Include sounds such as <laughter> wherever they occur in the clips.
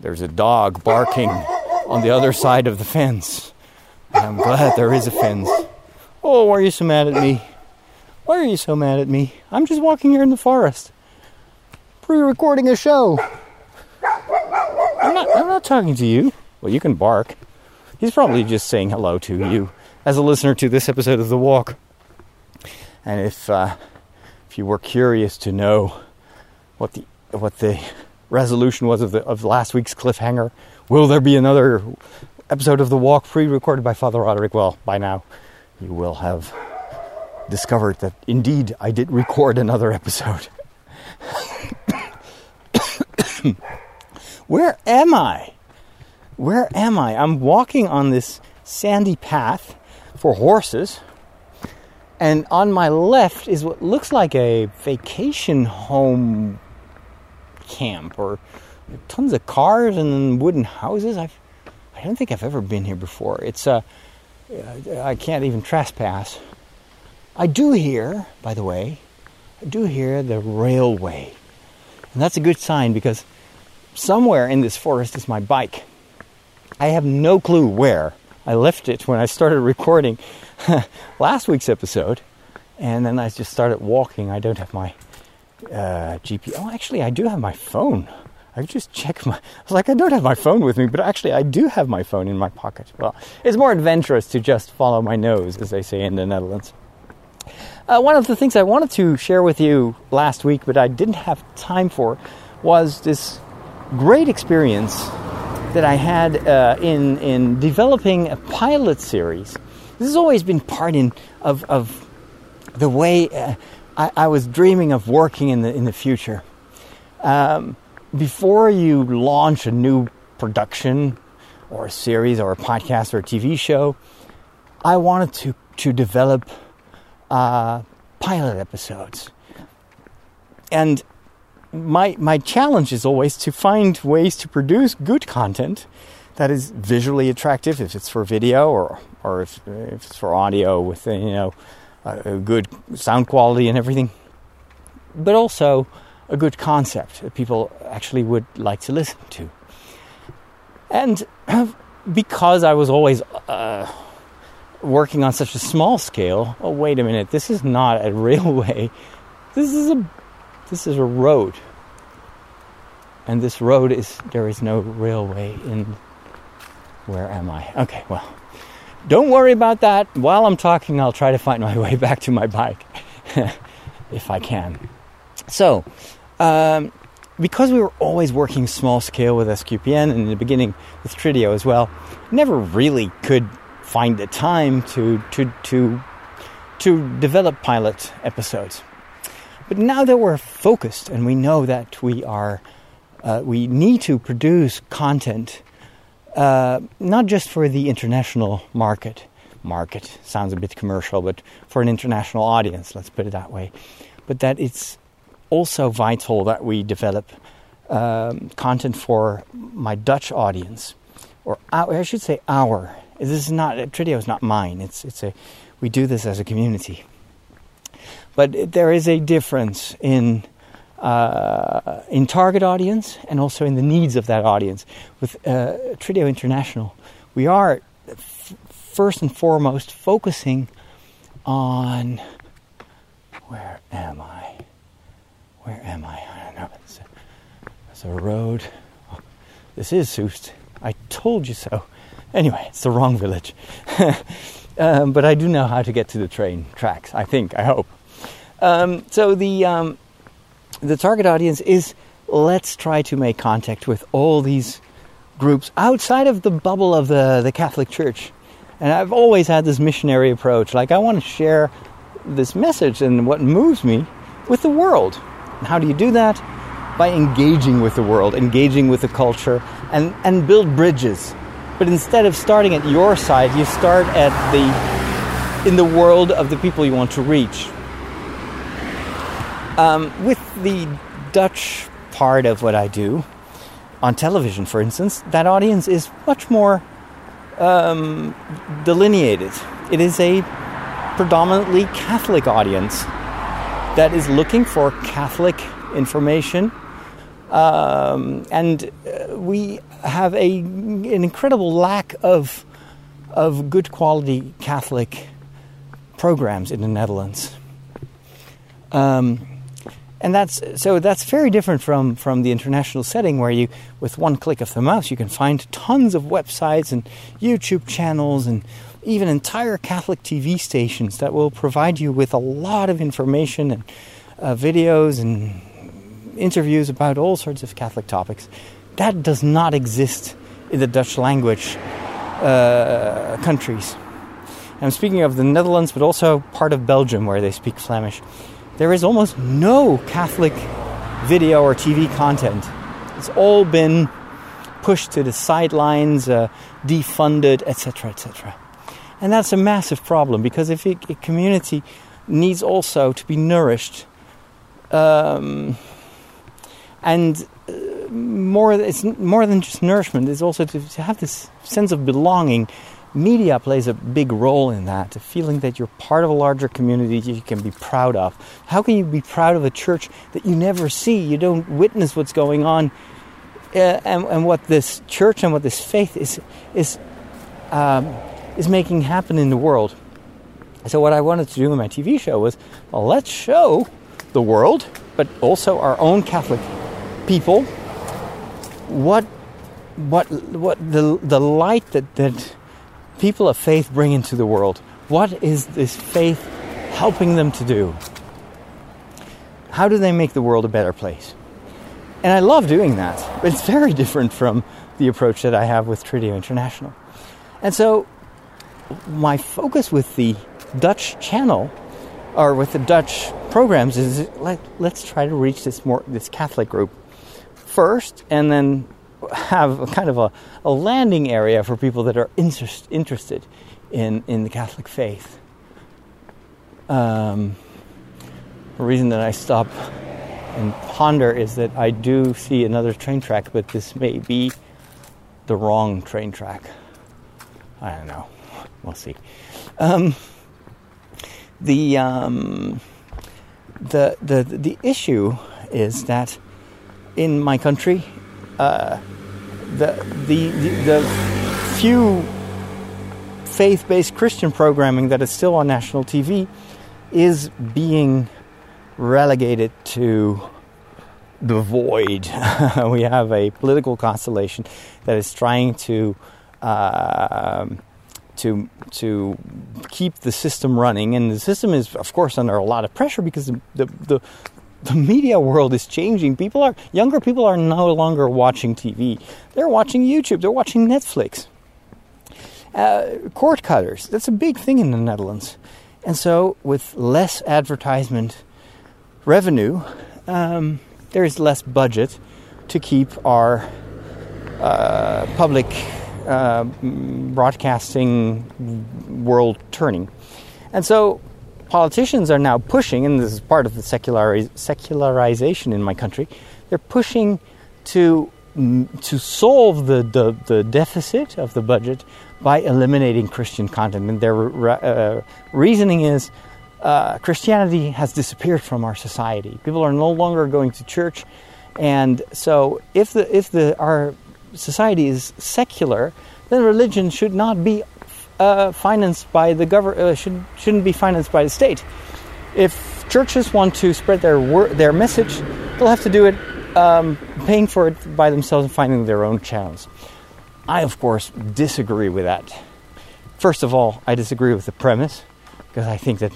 there's a dog barking on the other side of the fence. And I'm glad there is a fence. Oh, why are you so mad at me? Why are you so mad at me? I'm just walking here in the forest, pre recording a show. I'm not, I'm not talking to you. Well, you can bark. He's probably just saying hello to you as a listener to this episode of The Walk. And if, uh, if you were curious to know what the, what the resolution was of, the, of last week's cliffhanger, will there be another episode of The Walk pre recorded by Father Roderick? Well, by now you will have discovered that indeed I did record another episode. <coughs> Where am I? Where am I? I'm walking on this sandy path for horses, and on my left is what looks like a vacation home camp or tons of cars and wooden houses. I've, I don't think I've ever been here before. It's uh, I can't even trespass. I do hear, by the way, I do hear the railway. And that's a good sign because somewhere in this forest is my bike. I have no clue where. I left it when I started recording <laughs> last week's episode, and then I just started walking. I don't have my uh, GPS. Oh, actually, I do have my phone. I just check my. <laughs> I was like, I don't have my phone with me, but actually, I do have my phone in my pocket. Well, it's more adventurous to just follow my nose, as they say in the Netherlands. Uh, one of the things I wanted to share with you last week, but I didn't have time for, was this great experience that I had uh, in in developing a pilot series. This has always been part in of of the way uh, I, I, was dreaming of working in the in the future. Um, before you launch a new production or a series or a podcast or a TV show, I wanted to to develop uh, pilot episodes. And my my challenge is always to find ways to produce good content that is visually attractive, if it's for video or or if, if it's for audio with you know a, good sound quality and everything, but also a good concept that people actually would like to listen to. And <clears throat> because I was always uh, working on such a small scale, oh wait a minute, this is not a railway. <laughs> This is a this is a road. And this road is there is no railway in where am I? Okay, well. Don't worry about that. While I'm talking, I'll try to find my way <laughs> back to my bike <laughs> if I can. So, um, because we were always working small scale with SQPN and in the beginning with Trideo as well, never really could find the time to to to to develop pilot episodes. But now that we're focused and we know that we are uh, we need to produce content uh, not just for the international market. Market sounds a bit commercial, but for an international audience, let's put it that way. But that it's also vital that we develop um, content for my Dutch audience, or our, I should say our. This is not Trideo is not mine. It's it's a we do this as a community. But there is a difference in uh, in target audience and also in the needs of that audience. With uh, Trideo International, we are f- first and foremost focusing on where am I? Where am I? I don't know. It's a, it's a road. Oh, this is Soest. I told you so. Anyway, it's the wrong village. <laughs> um, but I do know how to get to the train tracks, I think, I hope. Um, so the, um, the target audience is let's try to make contact with all these groups outside of the bubble of the, the Catholic Church. And I've always had this missionary approach. Like, I want to share this message and what moves me with the world. And how do you do that? By engaging with the world, engaging with the culture, and, and build bridges. But instead of starting at your side, you start at the in the world of the people you want to reach. Um, with the Dutch part of what I do on television, for instance, that audience is much more um, delineated. It is a predominantly Catholic audience that is looking for Catholic information Um, and uh, we have a, an incredible lack of, of good quality Catholic programs in the Netherlands. Um, and that's so that's very different from from the international setting where you with one click of the mouse you can find tons of websites and YouTube channels and even entire Catholic TV stations that will provide you with a lot of information and uh, videos and interviews about all sorts of Catholic topics. That does not exist in the Dutch language uh, countries. I'm speaking of the Netherlands, but also part of Belgium where they speak Flemish there is almost no Catholic video or TV content. It's all been pushed to the sidelines, uh, defunded, etc., etc. And that's a massive problem because if a, community needs also to be nourished, um, and uh, more, it's more than just nourishment. It's also to, to have this sense of belonging media plays a big role in that, a feeling that you're part of a larger community that you can be proud of. How can you be proud of a church that you never see? You don't witness what's going on, uh, and, and, what this church and what this faith is is um, is making happen in the world. So, what I wanted to do in my TV show was, well, let's show the world, but also our own Catholic people, what what what the the light that that people of faith bring into the world? What is this faith helping them to do? How do they make the world a better place? And I love doing that, it's very different from the approach that I have with Trideo International. And so, my focus with the Dutch channel, or with the Dutch programs, is let, let's try to reach this more this Catholic group first, and then have kind of a, a landing area for people that are interest, interested in, in the Catholic faith. Um, the reason that I stop and ponder is that I do see another train track, but this may be the wrong train track. I don't know. We'll see. Um, the, um, the the the issue is that in my country the, the, the, few faith based Christian programming that is still on national TV is being relegated to the void. <laughs> we have a political constellation that is trying to. Uh, to to keep the system running, and the system is, of course, under a lot of pressure because the, the, the media world is changing. People are younger people are no longer watching TV. They're watching YouTube. They're watching Netflix. Uh, cord cutters. That's a big thing in the Netherlands. And so, with less advertisement revenue, um, there is less budget to keep our uh, public uh, broadcasting world turning. And so, politicians are now pushing, and this is part of the seculariz- secularization in my country, they're pushing to to solve the, the, the, deficit of the budget by eliminating Christian content. And their uh, reasoning is uh, Christianity has disappeared from our society. People are no longer going to church, and so if the if the our society is secular, then religion should not be uh, financed by the government. Uh, should shouldn't be financed by the state. If churches want to spread their wor- their message, they'll have to do it um, paying for it by themselves and finding their own channels. I, of course, disagree with that. First of all, I disagree with the premise because I think that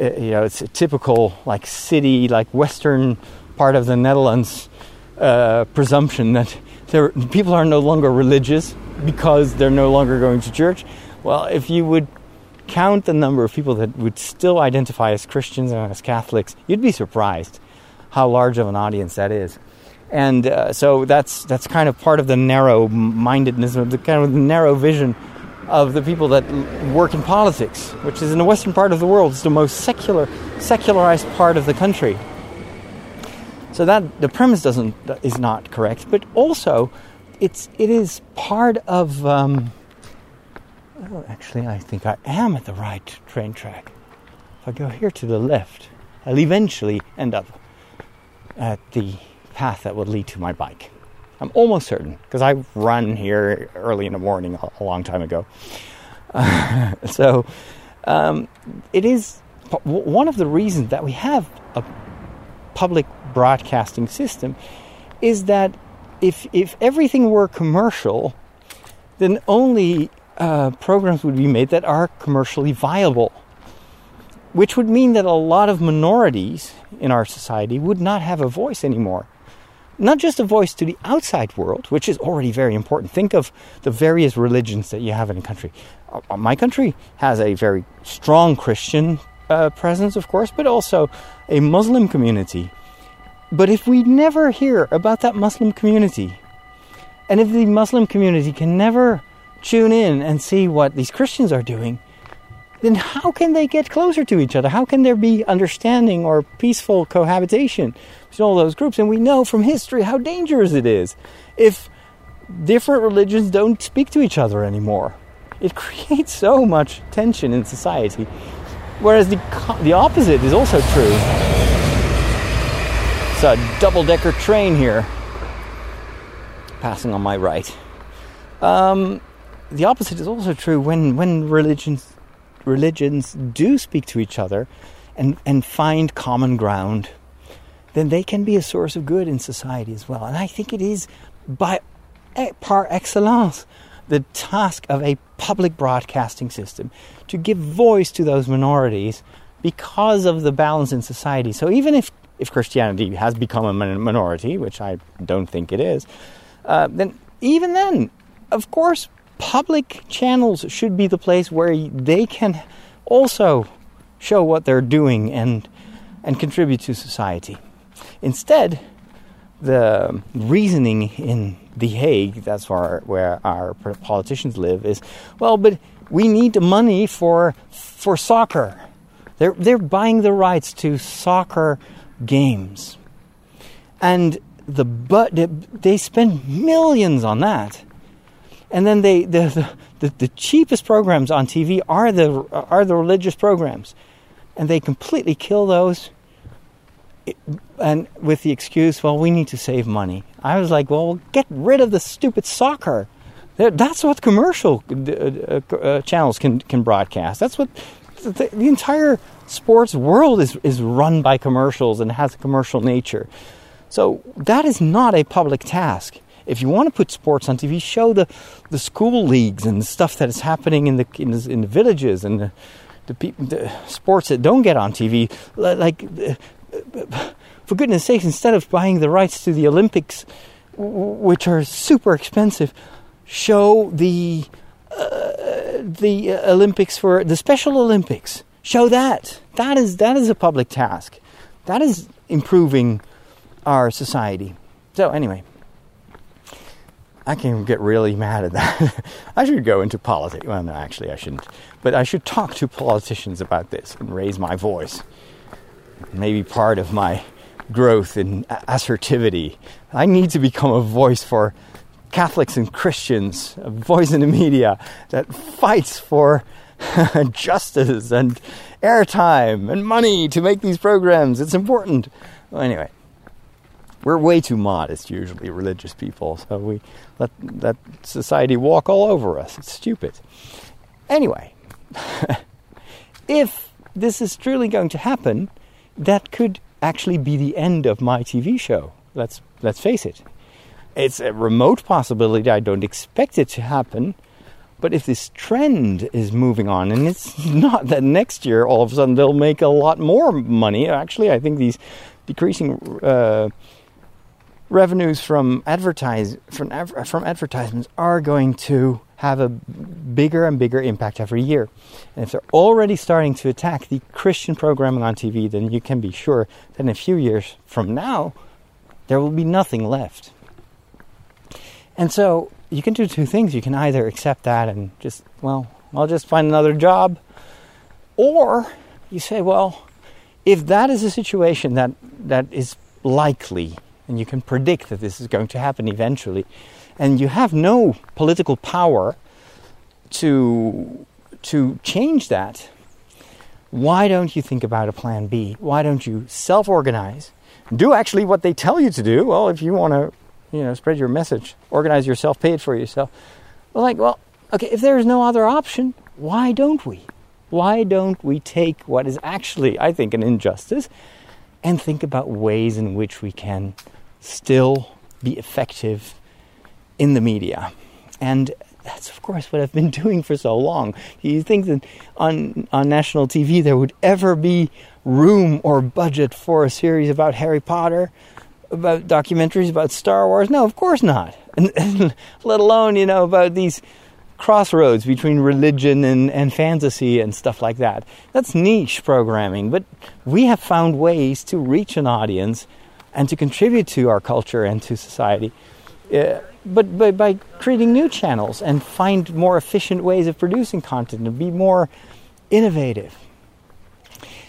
uh, you know it's a typical like city, like western part of the Netherlands uh, presumption that people are no longer religious because they're no longer going to church. Well, if you would count the number of people that would still identify as Christians and as Catholics, you'd be surprised how large of an audience that is. And uh, so that's that's kind of part of the narrow mindedness, of the kind of narrow vision of the people that work in politics, which is in the western part of the world. It's the most secular, secularized part of the country. So that the premise doesn't is not correct, but also it's it is part of um, actually, I think I am at the right train track. If I go here to the left, I'll eventually end up at the path that would lead to my bike. I'm almost certain because I run here early in the morning a, a long time ago. Uh, <laughs> so um, it is one of the reasons that we have a public broadcasting system is that if if everything were commercial, then only uh, programs would be made that are commercially viable, which would mean that a lot of minorities in our society would not have a voice anymore. Not just a voice to the outside world, which is already very important. Think of the various religions that you have in a country. Uh, my country has a very strong Christian uh, presence, of course, but also a Muslim community. But if we never hear about that Muslim community, and if the Muslim community can never tune in and see what these Christians are doing, then how can they get closer to each other? How can there be understanding or peaceful cohabitation between all those groups? And we know from history how dangerous it is if different religions don't speak to each other anymore. It <laughs> creates so much tension in society. Whereas the, the opposite is also true. It's a double decker train here passing on my right. Um, the opposite is also true when, when religions religions do speak to each other and, and find common ground, then they can be a source of good in society as well. And I think it is by par excellence the task of a public broadcasting system to give voice to those minorities because of the balance in society. So even if, if Christianity has become a minority, which I don't think it is, uh, then even then, of course, public channels should be the place where they can also show what they're doing and and contribute to society. Instead, the reasoning in The Hague, that's where, where our politicians live, is well, but we need the money for for soccer. They're they're buying the rights to soccer games, and the but they spend millions on that and then they the, the, the cheapest programs on TV are the are the religious programs, and they completely kill those. And with the excuse, well, we need to save money. I was like, well, get rid of the stupid soccer. That's what commercial uh, uh, uh, channels can can broadcast. That's what the, the entire sports world is is run by commercials and has a commercial nature. So that is not a public task if you want to put sports on TV, show the, the school leagues and the stuff that is happening in the in the, in the villages and the, the, the, sports that don't get on TV. Like, for goodness sakes, instead of buying the rights to the Olympics, which are super expensive, show the uh, the Olympics for the Special Olympics. Show that. That is that is a public task. That is improving our society. So anyway, I can get really mad at that. <laughs> I should go into politics. Well, no, actually, I shouldn't. But I should talk to politicians about this and raise my voice. Maybe part of my growth in assertivity. I need to become a voice for Catholics and Christians, a voice in the media that fights for <laughs> justice and airtime and money to make these programs. It's important. Well, anyway, we're way too modest usually religious people so we let let society walk all over us. It's stupid. Anyway <laughs> if this is truly going to happen that could actually be the end of my tv show. Let's let's face it. It's a remote possibility. I don't expect it to happen. But if this trend is moving on, and it's <laughs> not that next year all of a sudden they'll make a lot more money. Actually, I think these decreasing uh, revenues from advertise from from advertisements are going to have a bigger and bigger impact every year. And if they're already starting to attack the Christian programming on TV, then you can be sure that in a few years from now, there will be nothing left. And so you can do two things. You can either accept that and just, well, I'll just find another job. Or you say, well, if that is a situation that, that is likely and you can predict that this is going to happen eventually, and you have no political power to to change that, why don't you think about a plan B? Why don't you self-organize do actually what they tell you to do. Well, if you want to, you know, spread your message, organize yourself, pay it for yourself. Well, like, well, okay, if there is no other option, why don't we? Why don't we take what is actually, I think, an injustice and think about ways in which we can still be effective in the media? And that's, of course, what I've been <laughs> doing for so long. Do you think that on, on national TV there would ever be room or budget for a series about Harry Potter, about documentaries about Star Wars? No, of course not. And, <laughs> and let alone, you know, about these crossroads between religion and, and fantasy and stuff like that. That's niche programming, but we have found ways to reach an audience and to contribute to our culture and to society. Uh, but, but by creating new channels and find more efficient ways of producing content and be more innovative.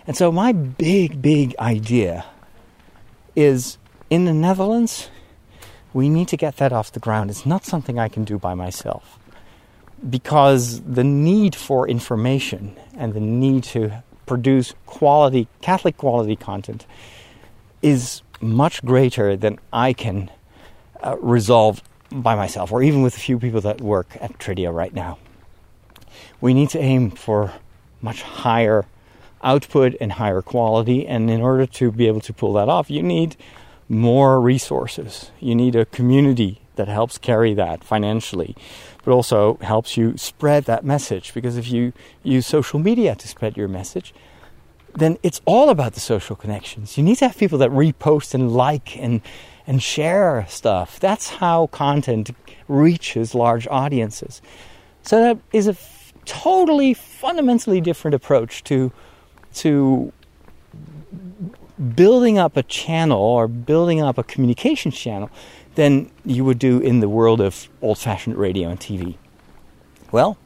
And so, my big, big idea is in the Netherlands, we need to get that off the ground. It's not something I can do by myself because the need for information and the need to produce quality, Catholic quality content is much greater than I can uh, resolve by myself or even with a few people that work at Trideo right now. We need to aim for much higher output and higher quality, and in order to be able to pull that off, you need more resources. You need a community that helps carry that financially, but also helps you spread that message. Because if you use social media to spread your message, then it's all about the social connections. You need to have people that repost and like and and share stuff. That's how content reaches large audiences. So that is a f- totally fundamentally different approach to to building up a channel or building up a communications channel than you would do in the world of old fashioned radio and TV. Well,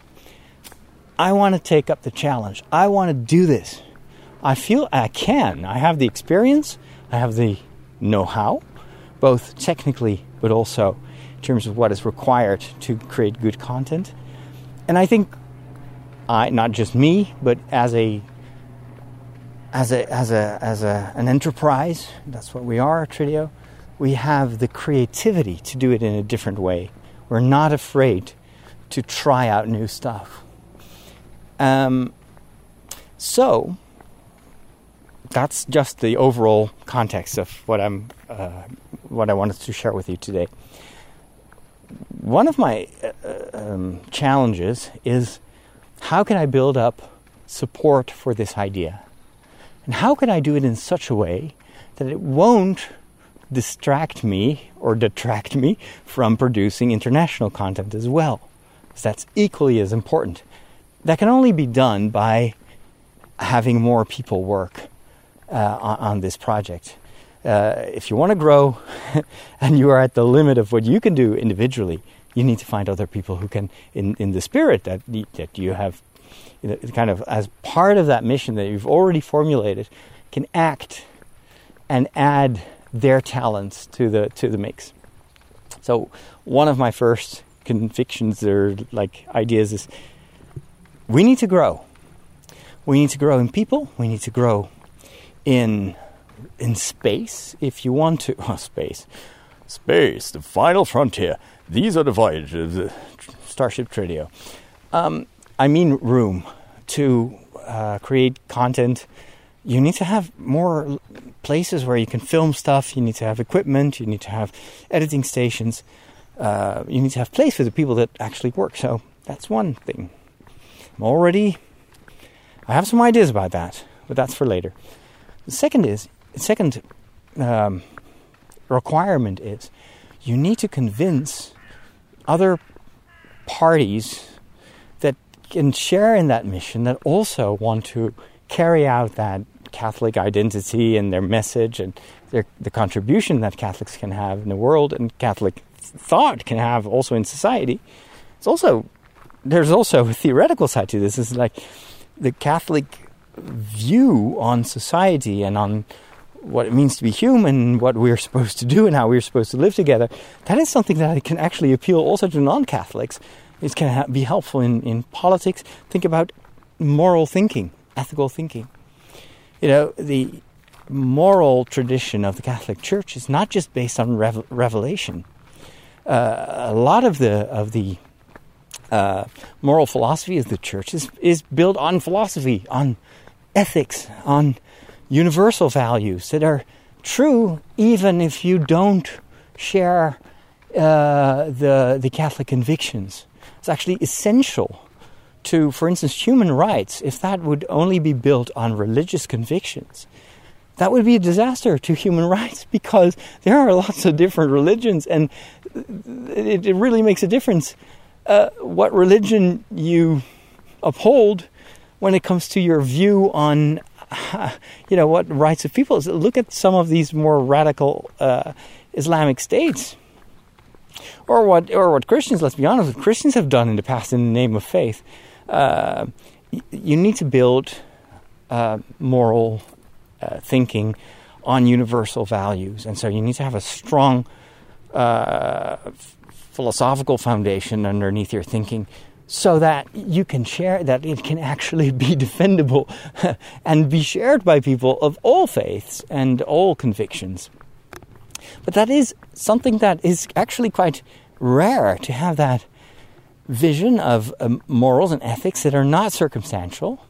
I want to take up the challenge. I want to do this. I feel I can. I have the experience, I have the know how, both technically but also in terms of what is required to create good content. And I think I, not just me, but as a as a as a as a an enterprise, that's what we are, Trideo. We have the creativity to do it in a different way. We're not afraid to try out new stuff. Um, so that's just the overall context of what I'm uh, what I wanted to share with you today. One of my uh, um, challenges is how can I build up support for this idea? And how can I do it in such a way that it won't distract me or detract me from producing international content as well? Because that's equally as important. That can only be done by having more people work on, on, this project. Uh, if you want to grow <laughs> and you are at the limit of what you can do individually, you need to find other people who can, in, in the spirit that, that you have kind of as part of that mission that you've already formulated, can act and add their talents to the to the mix. So one of my first convictions or like ideas is we need to grow. We need to grow in people. We need to grow in in space. If you want to, <laughs> oh, space, space, the final frontier. These are the voyages, of Starship Trideo. Um, I mean room to uh, create content. You need to have more places where you can film stuff. You need to have equipment. You need to have editing stations. Uh, you need to have place for the people that actually work. So that's one thing. I'm already. I have some ideas about that, but that's for later. The second is second um, requirement is you need to convince other parties that can share in that mission that also want to carry out that Catholic identity and their message and their, the contribution that Catholics can have in the world and Catholic thought can have also in society. It's also there's also a theoretical side to this. It's like the Catholic view on society and on what it means to be human, what we're supposed to do, and how we're supposed to live together. That is something that can actually appeal also to non-Catholics it can ha- be helpful in, in politics. Think about moral thinking, ethical thinking. You know, the moral tradition of the Catholic Church is not just based on rev- revelation. Uh, a lot of the of the uh, moral philosophy of the church is is built on philosophy, on ethics, on universal values that are true even if you don't share uh, the the Catholic convictions. It's actually essential to, for instance, human rights. If that would only be built on religious convictions, that would be a disaster to human <laughs> rights because there are lots of different religions, and it, really makes a difference uh, what religion you uphold when it comes to your view on <laughs> you know what rights of people is. Look at some of these more radical uh, Islamic states, or what or what Christians. Let's be honest, what Christians have done in the past in the name of faith. Uh, you need to build uh, moral uh, thinking on universal values, and so you need to have a strong uh, philosophical foundation underneath your thinking so that you can share that it can actually be defendable <laughs> and be shared by people of all faiths and all convictions. But that is something that is actually quite rare to have that vision of um, morals and ethics that are not circumstantial,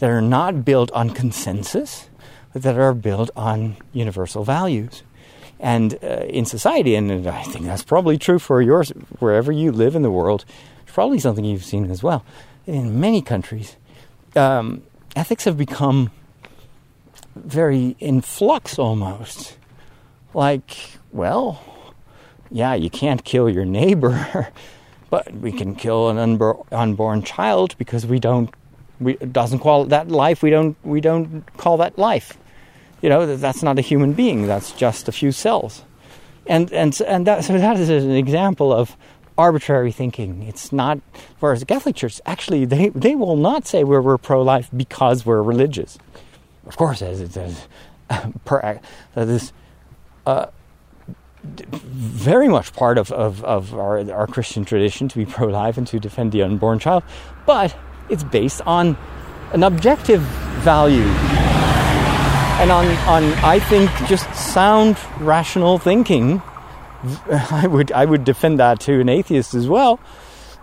that are not built on consensus, but that are built on universal values. And uh, in society, and I think that's probably true for yours, wherever you live in the world, probably something you've seen as well. In many countries, um, ethics have become very in flux almost. Like, well, yeah, you can't kill your neighbor, <laughs> but we can kill an unbor- unborn child because we don't we doesn't call that life. We don't we don't call that life. You know, that's not a human being. That's just a few cells. And and and that so that is an example of arbitrary thinking. It's not. Whereas the Catholic Church, actually, they they will not say we're, pro life because we're religious. Of course, as it says, <laughs> per, that is. Uh, very much part of, of, of our, our Christian tradition to be pro life and to defend the unborn child, but it's based on an objective value and on, on I think just sound rational thinking. <laughs> I would I would defend that to an atheist as well.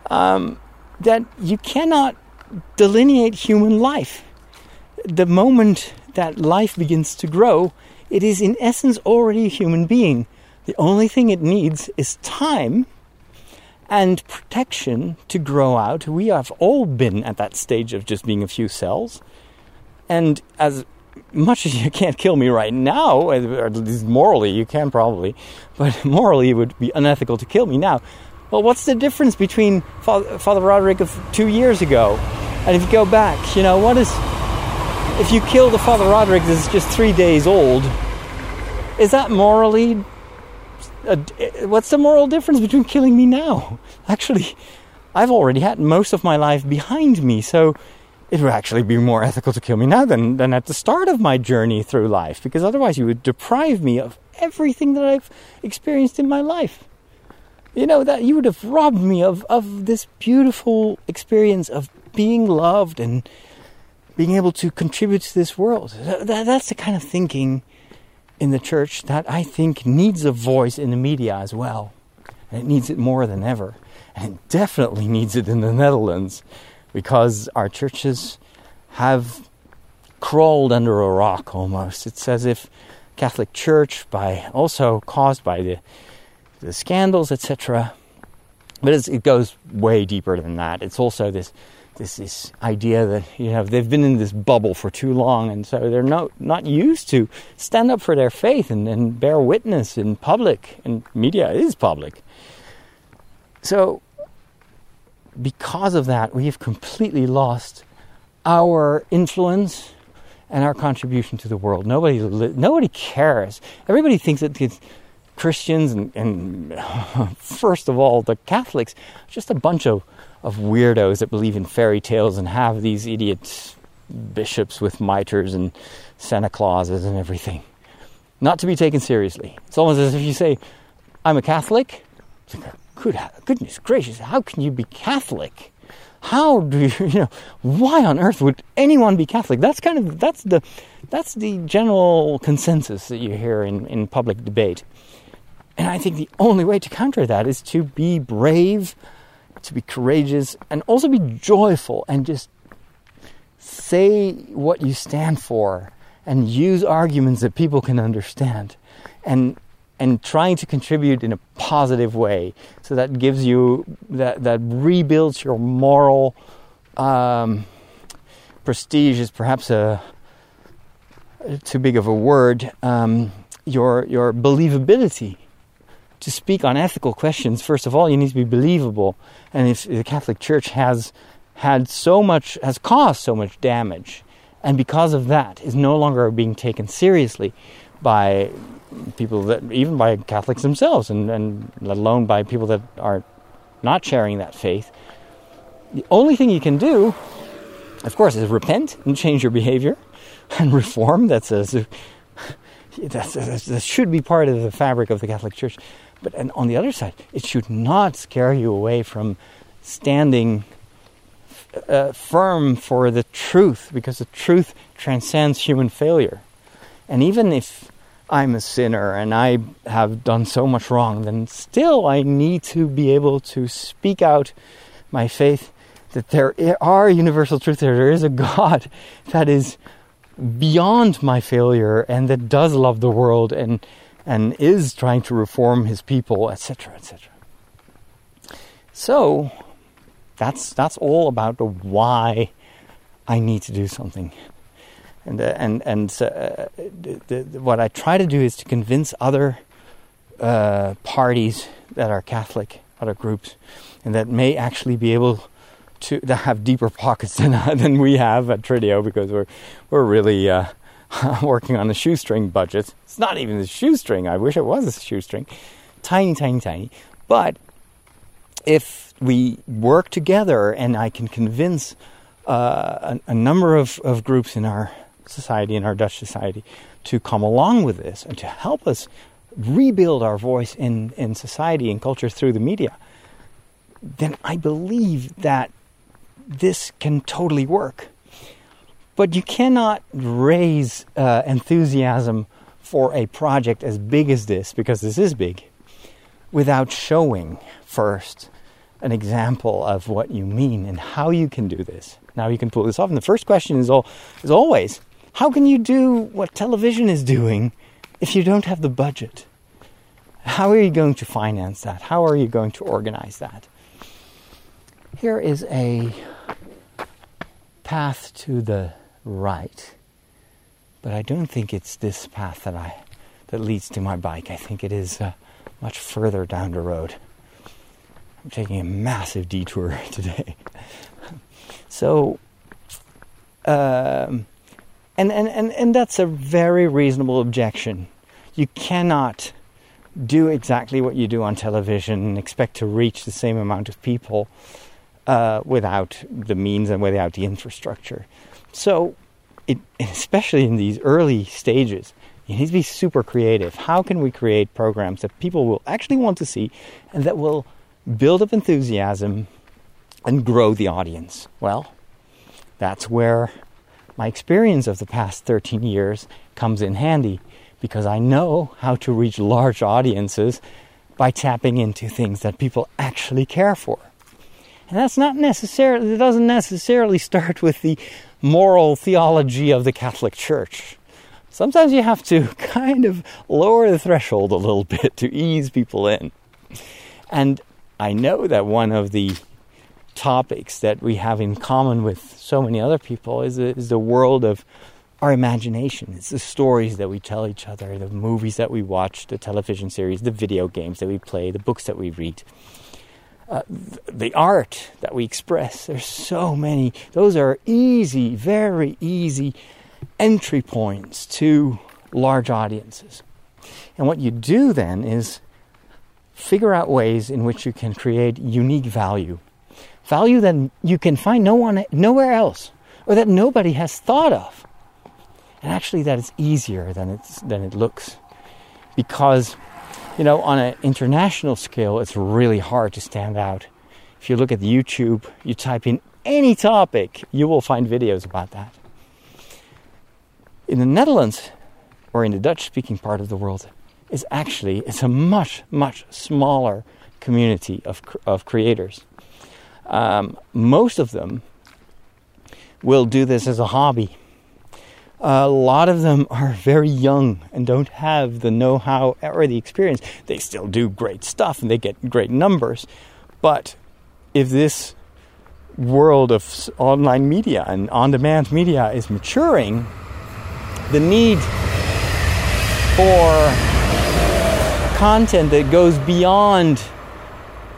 Um, that you cannot delineate human life. The moment that life begins to grow, it is in essence already a human being. The only thing it needs is time and protection to grow out. We have all been at that stage of just being a few cells. And as much as you can't kill me right now, or at least morally you can probably, but <laughs> morally it would be unethical to kill me now. Well, what's the difference between Father, Roderick of two years ago and if you go back, you know, what is. If you kill the Father Roderick that's just three days old, is that morally a, what's the moral difference between killing me now? <laughs> Actually, I've already had most of my life behind me, so it would actually be more ethical to kill me now than, than at the start of my journey through life, because otherwise you would deprive me of everything that I've experienced in my life. You know, that you would have robbed me of, of this beautiful experience of being loved and being able to contribute to this world. That, that's the kind of thinking in the church that I think needs a voice in the media as well. And it needs it more than ever. And it definitely needs it in the Netherlands because our churches have crawled under a rock almost. It's as if Catholic Church, by also caused by the the scandals, etc. But it goes way deeper than that. It's also this this this idea that you know they've been in this bubble for too long, and so they're not not used to stand up for their faith and, and bear witness in public. And media is public. So, because of that, we have completely lost our influence and our contribution to the world. Nobody nobody cares. Everybody thinks that Christians and, and <laughs> first of all the Catholics, just a bunch of of weirdos that believe in fairy tales and have these idiot bishops with mitres and Santa Clauses and everything. Not to be taken seriously. It's almost as if you say, I'm a Catholic. Good, uh, goodness gracious, how can you be Catholic? how do you, <laughs> you know, why on earth would anyone be Catholic? That's kind of, that's the, that's the general consensus that you hear in, in public debate. And I think the only way to counter that is to be brave, to be courageous, and also be joyful and just say what you stand for and use arguments that people can understand and and trying to contribute in a positive way. So that gives you that that rebuilds your moral um, prestige is perhaps a too big of a word um, your your believability. To speak on ethical questions first of all you need to be believable. And if the catholic church has had so much has caused so much damage and because of that is no longer being taken seriously by people that even by Catholics themselves, and, and let alone by people that are not sharing that faith. The only thing you can do, of course, is repent and change your behavior <laughs> and reform. That's a, <laughs> that's, that's, that should be part of the fabric of the Catholic Church. But and on the other side, it should not scare you away from standing uh, firm for the truth, because the truth transcends human failure. And even if I'm a sinner and I have done so much wrong, then still I need to be able to speak out my faith that there are universal truths, there is a God that is beyond my failure and that does love the world and and is trying to reform his people, etc., etc. So that's that's all about the why I need to do something and uh, and and uh, the, the, what I try to do is to convince other uh, parties that are Catholic, other groups, and that may actually be able to, <laughs> to have deeper pockets than <laughs> than we have at Trideo because we're we're really uh, <laughs> working on a shoestring budget. It's not even a shoestring. I wish it was a shoestring, tiny, tiny, tiny. But if we work together and I can convince uh, a, a, number of, of groups in our society and our Dutch society to come along with this and to help us rebuild our voice in, in society and culture through the media, then I believe that this can totally work. But you cannot raise uh, enthusiasm for a project as big as this, because this is big, without showing first an example of what you mean and how you can do this. Now you can pull this off. And the first question is, all, is always how can you do what television is doing if you don't have the budget? How are you going to finance that? How are you going to organize that? Here is a path to the right, but I don't think it's this path that I that leads to my bike. I think it is uh, much further down the road. I'm taking a massive detour <laughs> today. so, um, and, and, and, and that's a very reasonable objection. You cannot do exactly what you do on television and expect to reach the same amount of people uh, without the means and without the infrastructure. So, it, especially in these early stages, you need to be super creative. How can we create programs that people will actually want to see and that will build up enthusiasm and grow the audience? Well, that's where my experience of the past 13 years comes in handy because I know how to reach large audiences by tapping into things that people actually care for. And that's not necessarily, it doesn't necessarily start with the moral theology of the Catholic Church. Sometimes you have to <laughs> kind of lower the threshold a little bit to ease people in. And I know that one of the topics that we have in common with so many other people is the, is the world of our imagination. It's the stories that we tell each other, the movies that we watch, the television series, the video games that we play, the books that we read, uh, the art that we express. There's so many. Those are easy, very easy entry points to large audiences. And what you do then is figure out ways in which you can create unique value value that you can find no one, nowhere else, or that nobody has thought of. And actually, that is easier than, it's, than it looks. Because, you know, on an international scale, it's really hard to stand out. If you look at YouTube, you type in any topic, you will find videos about that. In the Netherlands, or in the Dutch-speaking part of the world, is actually it's a much much smaller community of of creators. Um, most of them will do this as a hobby. A lot of them are very young and don't have the know how or the experience. They still do great stuff and they get great numbers. But if this world of online media and on demand media is maturing, the need for content that goes beyond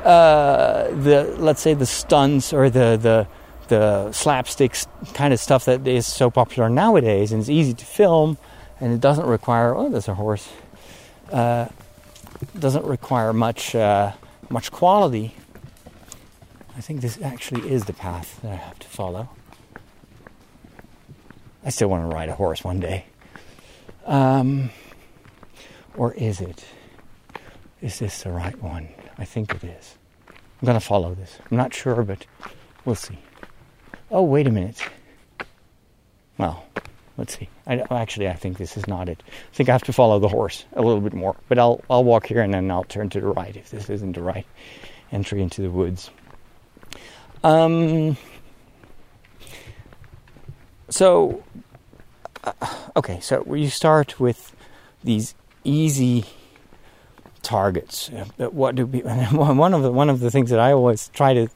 uh, the let's say the stunts or the the the slapstick kind of stuff that is so popular nowadays and it's easy to film and it doesn't require oh there's a horse. Uh, doesn't require much uh, much quality. I think this actually is the path that I have to follow. I still want to ride a horse one day. Um, or is it? Is this the right one I think it is I'm going to follow this I'm not sure but we'll see oh, wait a minute. Well, let's see. I, actually, I think this is not it. I think I have to follow the horse a little bit more. But I'll I'll walk here and then I'll turn to the right if this isn't the right entry into the woods. Um. So, uh, okay. So you start with these easy targets. What do we, <laughs> one of the one of the things that I always try to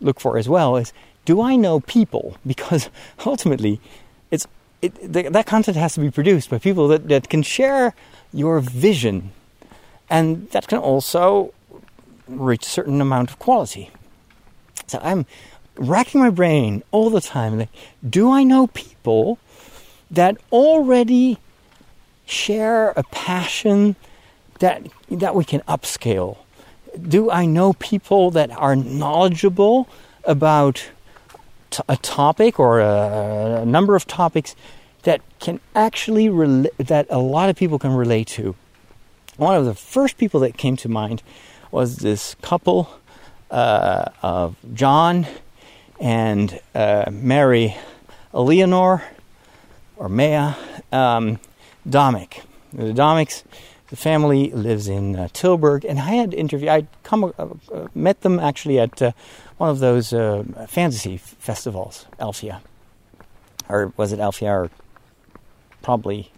look for as well is do I know people? <laughs> Because ultimately, it's it, that content has to be produced by people that, that can share your vision, and that can also reach a certain amount of quality. So I'm racking my brain all the time. Like, do I know people that already share a passion that that we can upscale? Do I know people that are knowledgeable about a topic or a, a, number of topics that can actually that a lot of people can relate to. One of the first people that came to mind was this couple uh, of John and uh, Mary Eleanor or Maya um, Domick. The Domicks, the family lives in uh, Tilburg, and I had interviewed. I'd come uh, uh, met them actually at uh, one of those uh, fantasy festivals, Elfia. Or was it Elfia or probably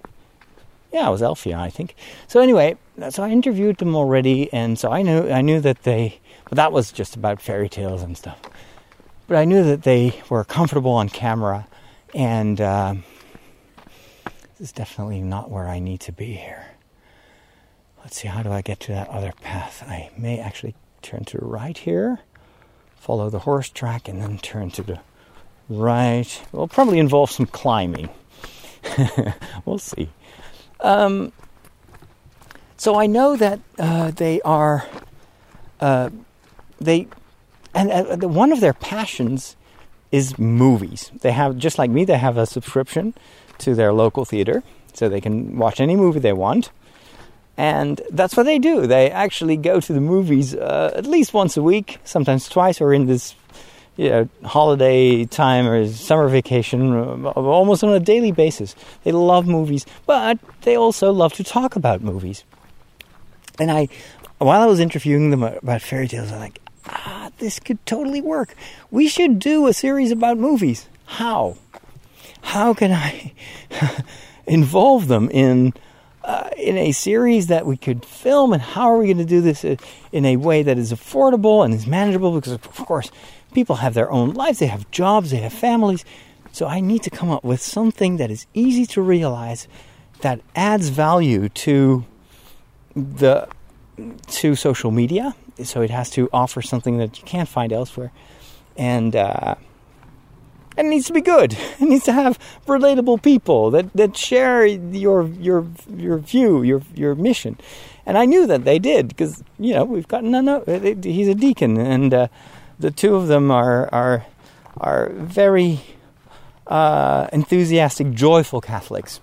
yeah, it was Elfia, I think. So anyway, so I interviewed them already, and so I knew I knew that they, but that was just about fairy tales and stuff. But I knew that they were comfortable on camera, and uh, this is definitely not where I need to be here. Let's see, how do I get to that other path? I may actually turn to the right here follow the horse track and then turn to the right. Will probably involve some climbing. <laughs> we'll see. Um, so I know that uh, they are uh, they and uh, one of their passions is movies. They have just like me. They have a subscription to their local theater, so they can watch any movie they want. And that's what they do. They actually go to the movies uh, at least once a week, sometimes twice, or in this you know, holiday time or summer vacation, uh, almost on a daily basis. They love movies, but they also love to talk about movies. And I, while I was interviewing them about fairy tales, I'm like, ah, this could totally work. We should do a series about movies. How? How can I <laughs> involve them in uh, in a series that we could film, and how are we going to do this in a way that is affordable and is manageable? Because, of course, people have their own lives, they have jobs, they have families. So I need to come up with something that is easy to realize that adds value to the to social media. So it has to offer something that you can't find elsewhere, and uh, it needs to be good. <laughs> It needs to have relatable people that, that share your your your view, your your mission. And I knew that they did because you know we've gotten know. He's a deacon, and uh, the two of them are are are very uh, enthusiastic, joyful Catholics,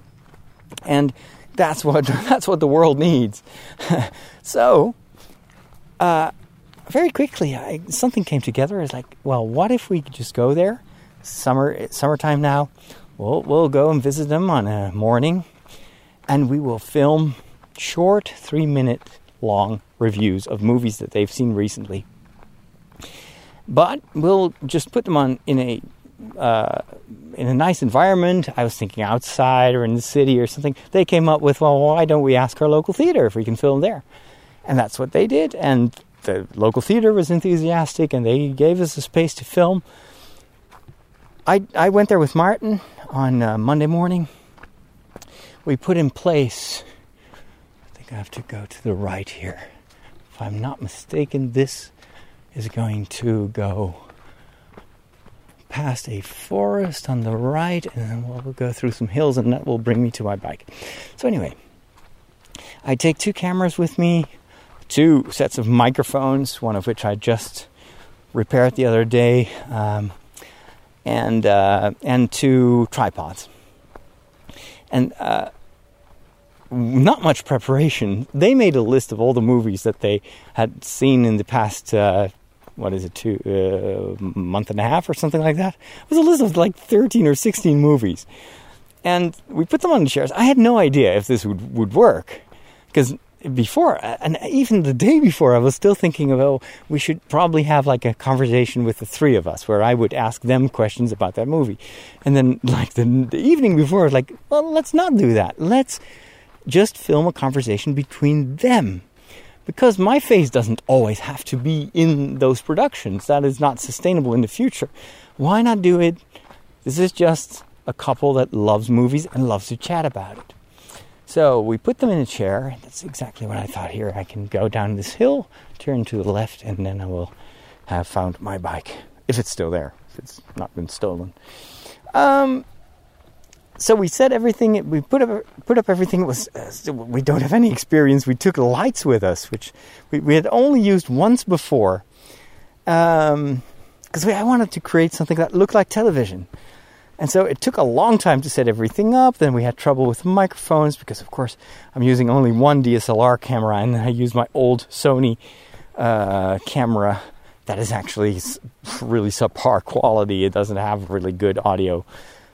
and that's what <laughs> that's what the world needs. <laughs> so, uh, very quickly, I, something came together. It's like, well, what if we just go there? Summer, summertime now. We'll we'll go and visit them on a morning, and we will film short, three minute long reviews of movies that they've seen recently. But we'll just put them on in a uh, in a nice environment. I was thinking outside or in the city or something. They came up with, well, why don't we ask our local theater if we can film there? And that's what they did. And the local theater was enthusiastic and they gave us a space to film. I, I went there with Martin on uh, Monday morning. We put in place, I think I have to go to the right here. If I'm not mistaken, this is going to go past a forest on the right, and then we'll go through some hills, and that will bring me to my bike. So, anyway, I take two cameras with me, two sets of microphones, one of which I just repaired the other day, um, and uh, and two tripods. And uh, not much preparation. They made a list of all the movies that they had seen in the past uh, what is it, two uh, month and a half or something like that. It was a list of like thirteen or sixteen movies, and we put them on the chairs. I had no idea if this would would work because before and even the day before, I was still thinking of oh, we should probably have like a conversation with the three of us where I would ask them questions about that movie, and then <laughs> like the, the evening before, i was like well, let's not do that. Let's just film a conversation between them because my face doesn't always have to be in those productions. That is not sustainable in the future. Why not do it? This is just a couple that loves movies and loves to chat about it. So we put them in a chair. That's exactly what I thought here. I can go down this hill, turn to the left, and then I will have found my bike. If it's still there, if it's not been stolen. Um, so we set everything. We put up put up everything. It was uh, we don't have any experience. We took lights with us, which we, we had only used once before, because um, I wanted to create something that looked like television. And so it took a long time to set everything up. Then we had trouble with microphones because, of course, I'm using only one DSLR camera, and I use my old Sony uh, camera that is actually really subpar quality. It doesn't have really good audio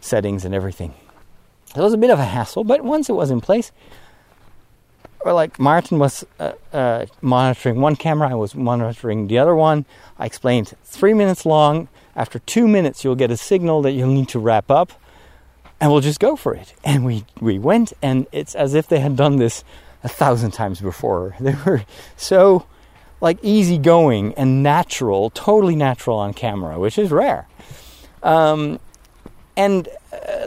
settings and everything. It was a bit of a hassle, but once it was in place, or like Martin was uh, uh, monitoring one camera, I was monitoring the other one. I explained three minutes long. After two minutes, you'll get a signal that you'll need to wrap up, and we'll just go for it. And we we went, and it's as if they had done this a thousand times before. <laughs> They were so like easygoing and natural, totally natural on camera, which is rare. Um, and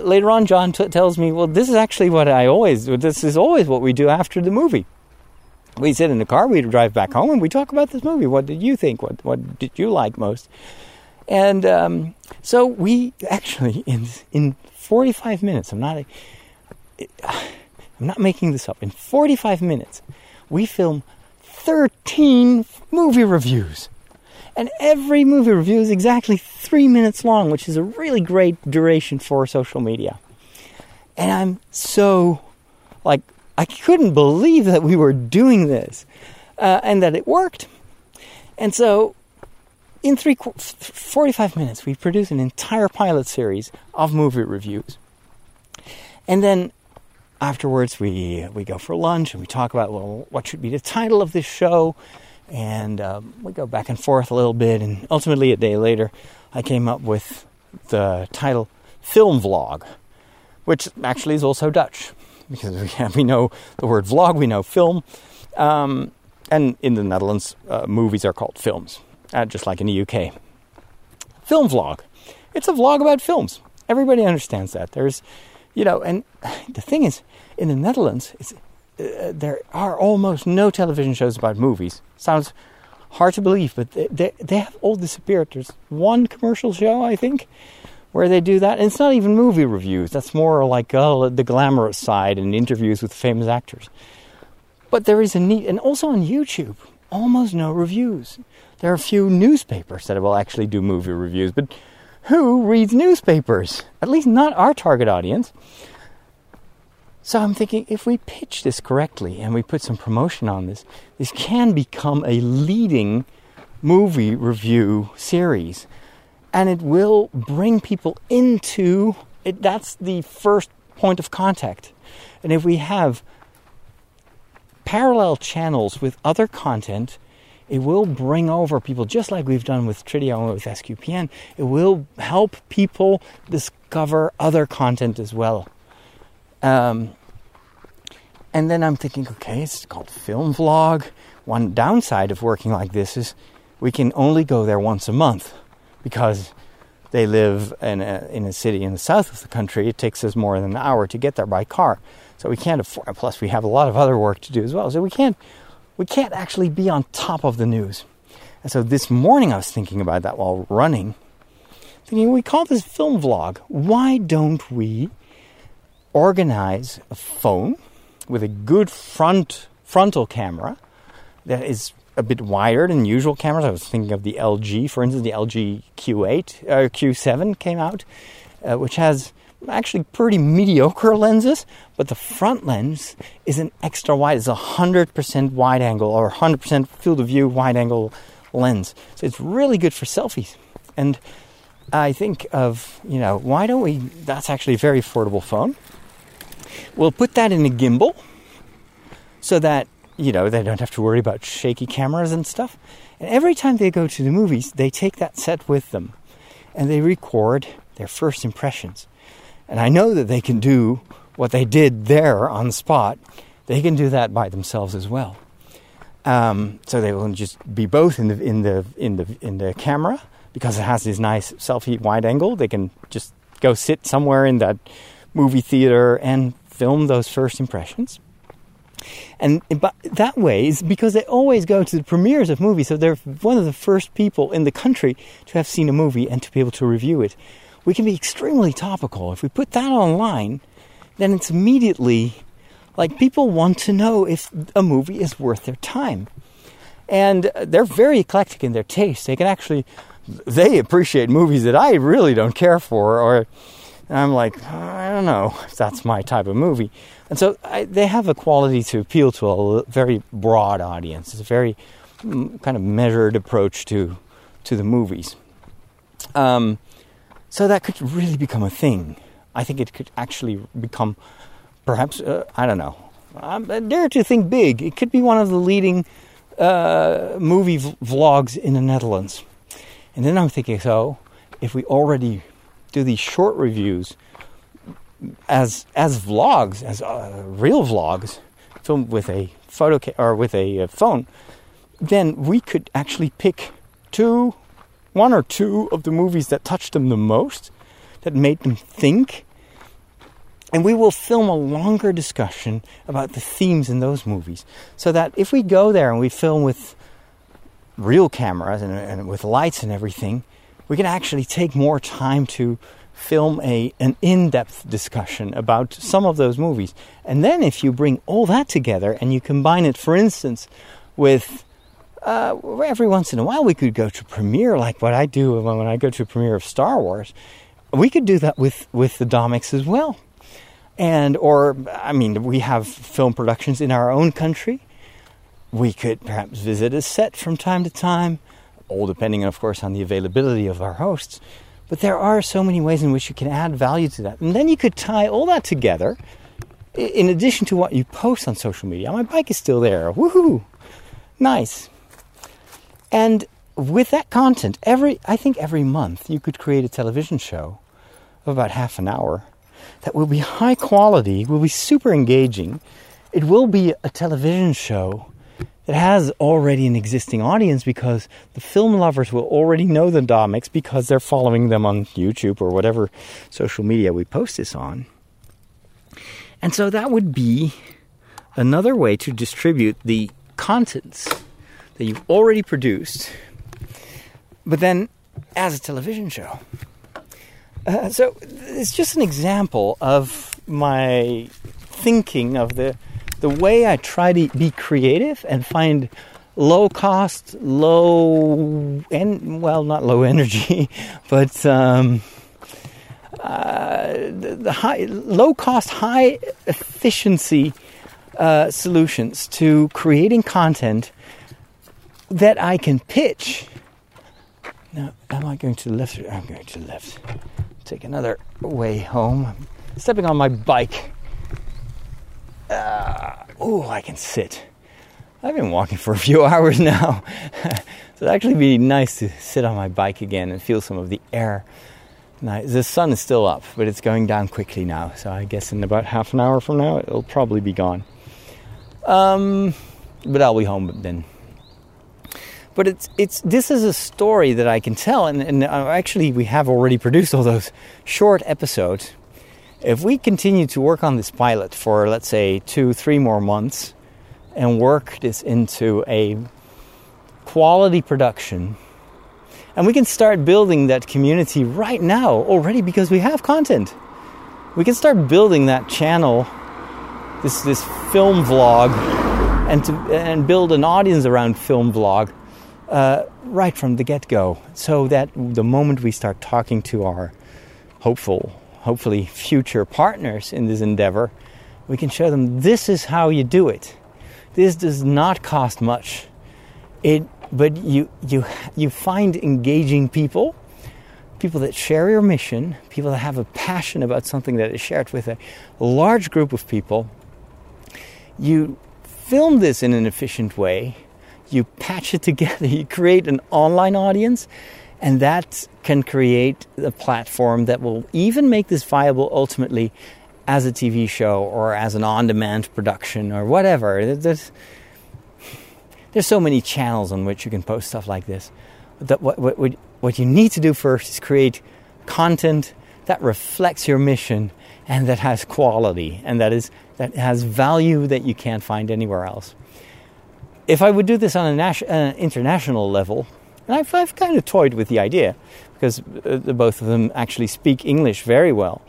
later on, John t- tells me, well, this is actually what I always, this is always what we do after the movie. We sit in the car, we drive back home, and we talk about this movie. What did you think? What, what did you like most? And um, so we actually, in, in 45 minutes, I'm not, I'm not making this up, in 45 minutes, we film 13 movie reviews. And every movie review is exactly three minutes long, which is a really great duration for social media. And I'm so, like, I couldn't believe that we were doing this uh, and that it worked. And so, in three, 45 minutes, we produced an entire pilot series of movie reviews. And then afterwards, we, we go for lunch and we talk about, well, what should be the title of this show? And um, we go back and forth a little bit. And ultimately, a day later, I came up with the title "Film Vlog," which actually is also Dutch because <laughs> we, have, we know the word vlog, we know film, um, and in the Netherlands, uh, movies are called films, uh, just like in the UK. Film vlog. It's a vlog about films. Everybody understands that. There's, you know, and <sighs> the thing is, in the Netherlands, it's there are almost no television shows about movies. Sounds hard to believe, but they, they, they have all disappeared. There's one commercial show, I think, where they do that. And it's not even movie reviews. That's more like oh, the glamorous side and interviews with famous actors. But there is a need, and also on YouTube, almost no reviews. There are a few newspapers that will actually do movie reviews, but who reads newspapers? At least not our target audience. So I'm thinking if we pitch this correctly and we put some promotion on this, this can become a leading movie review series. And it will bring people into it. That's the first point of contact. And if we have parallel channels with other content, it will bring over people, just like we've done with Trideo and with SQPN. It will help people discover other content as well. Um, and then I'm thinking, okay, it's called Film Vlog. One downside of working like this is we can only go there once a month because they live in a, in a city in the south of the country. It takes us more than an hour to get there by car. So we can't afford, plus we have a lot of other work to do as well. So we can't we can't actually be on top of the news. And so this morning I was thinking about that while running. Thinking, we call this film vlog. Why don't we organize a phone with a good front frontal camera that is a bit wider than usual cameras? I was thinking of the LG, for instance, the LG Q8 or uh, Q7 came out, uh, which has actually pretty mediocre lenses, but the front lens is an extra wide. It's a 100% wide angle or 100% field of view wide angle lens. So it's really good for selfies. And I think of, you know, why don't we? That's actually a very affordable phone. We'll put that in a gimbal so that, you know, they don't have to worry about shaky cameras and stuff. And every time they go to the movies, they take that set with them and they record their first impressions. And I know that they can do what they did there on the spot. They can do that by themselves as well. Um, so they will just be both in the in the in the in the camera because it has this nice selfie wide angle. They can just go sit somewhere in that movie theater and film those first impressions. And but that way is because they always go to the premieres of movies, so they're one of the first people in the country to have seen a movie and to be able to review it we can be extremely topical. If we put that online, then it's immediately like people want to know if a movie is worth their time. And they're very eclectic in their taste. They can actually they appreciate movies that I really don't care for or I'm like, I don't know if that's my type of movie. And so I, they have a quality to appeal to a very broad audience. It's a very mm, kind of measured approach to to the movies. Um, so that could really become a thing. I think it could actually become, perhaps, uh, I don't know. I dare to think big. It could be one of the leading uh, movie v- vlogs in the Netherlands. And then I'm thinking, so if we already do these short reviews as as vlogs, as uh, real vlogs, filmed with a photo ca- or with a uh, phone, then we could actually pick two one or two of the movies that touched them the most, that made them think. And we will film a longer discussion about the themes in those movies. So that if we go there and we film with real cameras and, and with lights and everything, we can actually take more time to film a an in-depth discussion about some of those movies. And then if you bring all that together and you combine it, for instance, with uh, every once in a while we could go to premiere like what I do when I go to a premiere of Star Wars. We could do that with with the Domics as well, and or I mean we have film productions in our own country. We could perhaps visit a set from time to time, all depending, of course, on the availability of our hosts. But there are so many ways in which you can add value to that, and then you could tie all that together. In addition to what you post on social media, my bike is still there. Woohoo! Nice. And with that content, every I think every month you could create a television show of about half an hour that will be high quality, will be super engaging. It will be a television show that has already an existing audience because the film lovers will already know the Domics because they're following them on YouTube or whatever social media we post this on. And so that would be another way to distribute the contents that you've already produced, but then as a television show. Uh, so it's just an example of my thinking of the the way I try to be creative and find low cost, low and well, not low energy, <laughs> but um, uh, the, the, high, low cost, high efficiency uh, solutions to creating content that I can pitch. Now, am I going to the left? I'm going to the left. Take another way home. I'm stepping on my bike. Uh, oh, I can sit. I've been walking for a few <laughs> hours now. <laughs> so it'd actually be nice to sit on my bike again and feel some of the air. Now, the sun is still up, but it's going down quickly now. So I guess in about half an hour from now, it'll probably be gone. Um, but I'll be home then. But it's it's this is a story that I can tell, and, and uh, actually we have already produced all those short episodes. If we continue to work on this pilot for let's say two, three more months, and work this into a quality production, and we can start building that community right now already because we have content. We can start building that channel, this this film vlog, and to and build an audience around film vlog uh, right from the get go, so that the moment we start talking to our hopeful, hopefully future partners in this endeavor, we can show them this is how you do it. This does not cost much. It, but you you you find engaging people, people that share your mission, people that have a passion about something that is shared with a large group of people. You film this in an efficient way you patch it <laughs> together, you create an online audience, and that can create a platform that will even make this viable ultimately as a TV show or as an on demand production or whatever. There's, there's so many channels on which you can post stuff like this. What, what, what you need to do first is create content that reflects your mission and that has quality and that is that has value that you can't find anywhere else if I would do this on an uh, international level, and I've, I've, kind of toyed with the idea because uh, both of them actually speak English very well.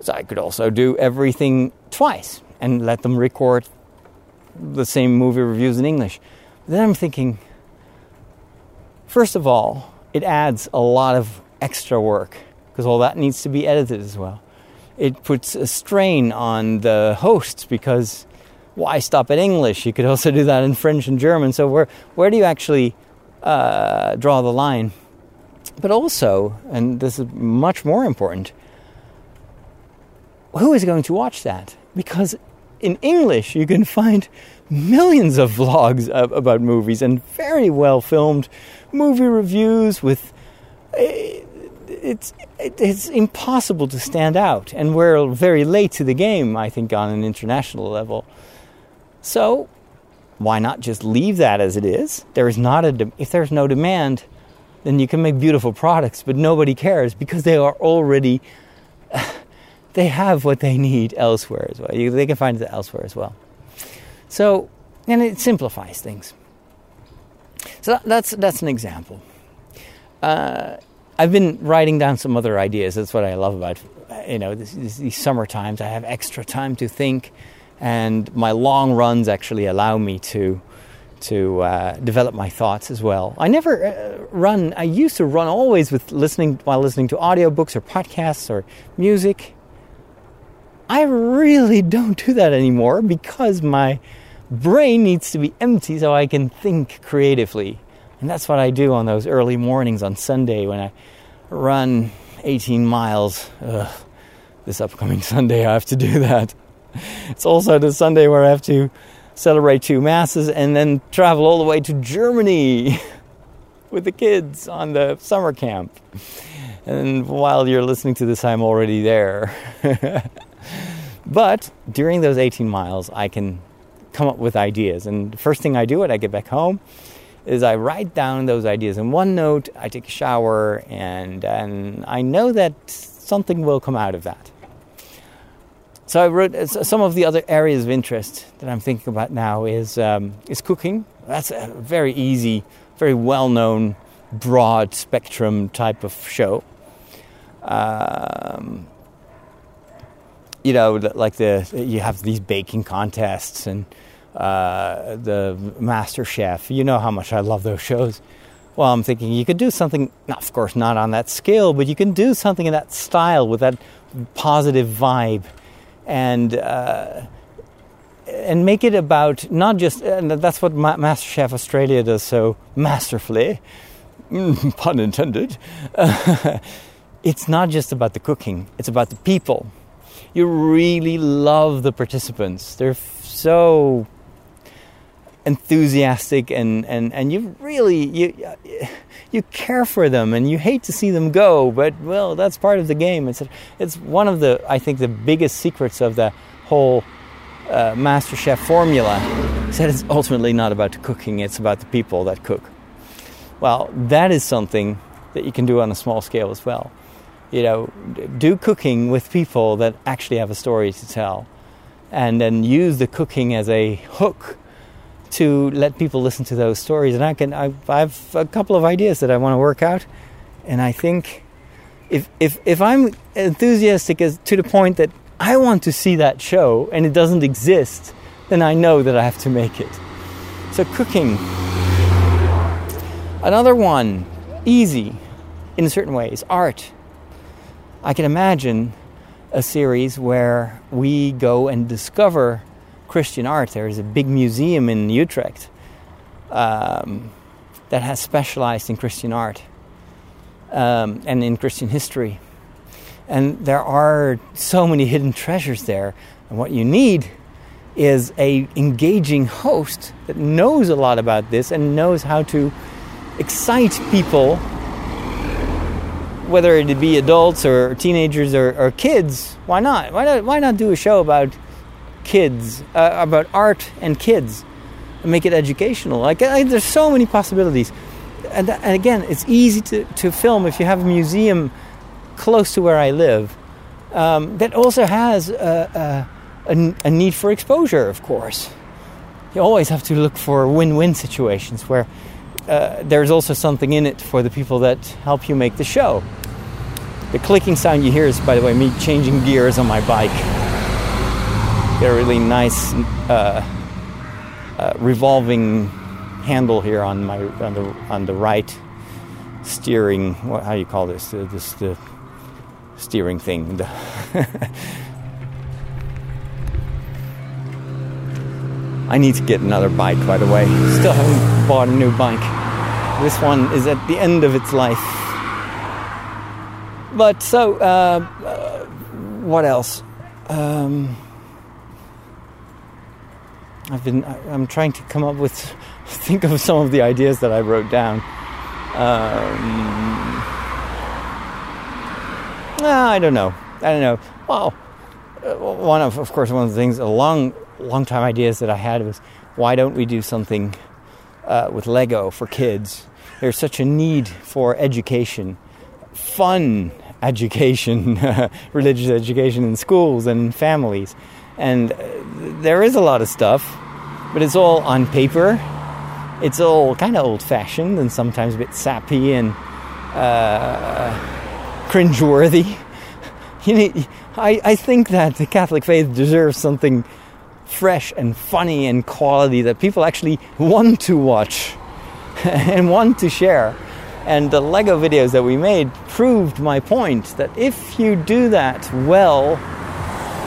So I could also do everything twice and let them record the same movie reviews in English. But then I'm thinking, first of all, it adds a lot of extra work because all that needs to be edited as well. It puts a strain on the hosts because why stop at English? You could also do that in French and German. So where where do you actually uh, draw the line? But also, and this is much more important, who is going to watch that? Because in English you can find millions of vlogs about movies and very well filmed movie reviews with eh, it's it's impossible to stand out and we're very late to the game i think on an international level so, why not just leave that as it is? There is not a de- if there's no demand, then you can make beautiful products, but nobody cares because they are already <sighs> they have what they need elsewhere as well. You, they can find it elsewhere as well. So, and it simplifies things. So that's that's an example. Uh, I've been writing down some other ideas. That's what I love about you know this, this, these summer times. I have extra time to think and my long runs actually allow me to to uh, develop my thoughts as well. I never uh, run. I used to run always with listening while listening to audiobooks or podcasts or music. I really <laughs> don't do that anymore because my brain needs to be empty so I can think creatively. And that's what I do on those early mornings on Sunday when I run 18 miles. Ugh, this upcoming <laughs> Sunday, I have to do that <laughs> it's also the Sunday where I have to celebrate two masses and then travel all the way to Germany <laughs> with the kids on the summer camp. And while you're listening to this, I'm already there. <laughs> but during those 18 miles, I can come up with ideas. And the first thing I do when I get back home is I write down those ideas in OneNote, I take a shower, and, and I know that something will come out of that. So I wrote uh, some of the other areas of interest that I'm thinking about now is um, is cooking. That's a very easy, very well known, broad spectrum type of show. Um, you know, like the you have these baking contests and uh, the Master Chef. You know how much I love those shows. Well, I'm thinking you could do something, of course, not on that scale, but you can do something in that style with that positive vibe and uh, and make it about not just and that's what Ma- MasterChef Australia does so masterfully, mm, <laughs> pun intended. <laughs> it's not just about the cooking; it's about the people. You really love the participants. They're so enthusiastic and, and, and you really you you care for them and you hate to see them go but well that's part of the game. It's it's one of the I think the biggest secrets of the whole uh, master chef formula. Is that it's ultimately not about the cooking it's about the people that cook. Well that is something that you can do on a small scale as well. You know do cooking with people that actually have a story to tell. And then use the cooking as a hook to let people listen to those stories. And I can, I, I have a couple of ideas that I want to work out. And I think if, if, if I'm enthusiastic as, to the point that I want to see that show and it doesn't exist, then I know that I have to make it. So, cooking. Another one, easy in certain ways, art. I can imagine a series where we go and discover Christian art. There is a big museum in Utrecht um, that has specialized in Christian art um, and in Christian history. And there are so many hidden treasures there. And what you need is a engaging host that knows a lot about this and knows how to excite people whether it be adults or teenagers or, or kids why not why not why not do a show about kids, uh, about art and kids, and make it educational. Like I, there's so many possibilities, and, that, and again, it's easy to, to film if you have a museum close to where I live. Um, that also has a, a, a, need for exposure, of course. You always have to look for win-win situations where uh, there's also something in it for the people that help you make the show. The clicking sound you hear is, by the way, me changing gears on my bike a really nice uh, uh, revolving handle here on my on the on the right steering. What, how you call this? Uh, this the steering thing. <laughs> I need to get another bike, by the way. Still haven't bought a new bike. This one is at the end of its life. But so, uh, uh what else? Um, I've been I'm trying to come up with <laughs> think of some of the ideas that I wrote down. Um, I don't know. I don't know. Well, uh, one of of course one of the things a long long time ideas that I had was why don't we do something uh, with Lego for kids? There's such a need for education, fun education, <laughs> religious education in schools and families. And there is a lot of stuff, but it's all on paper. It's all kind of old fashioned and sometimes a bit sappy and uh, cringeworthy. <laughs> You need, I, I think that the Catholic faith deserves something fresh and funny and quality that people actually want to watch <laughs> and want to share. And the Lego videos that we made proved my point that if you do that well,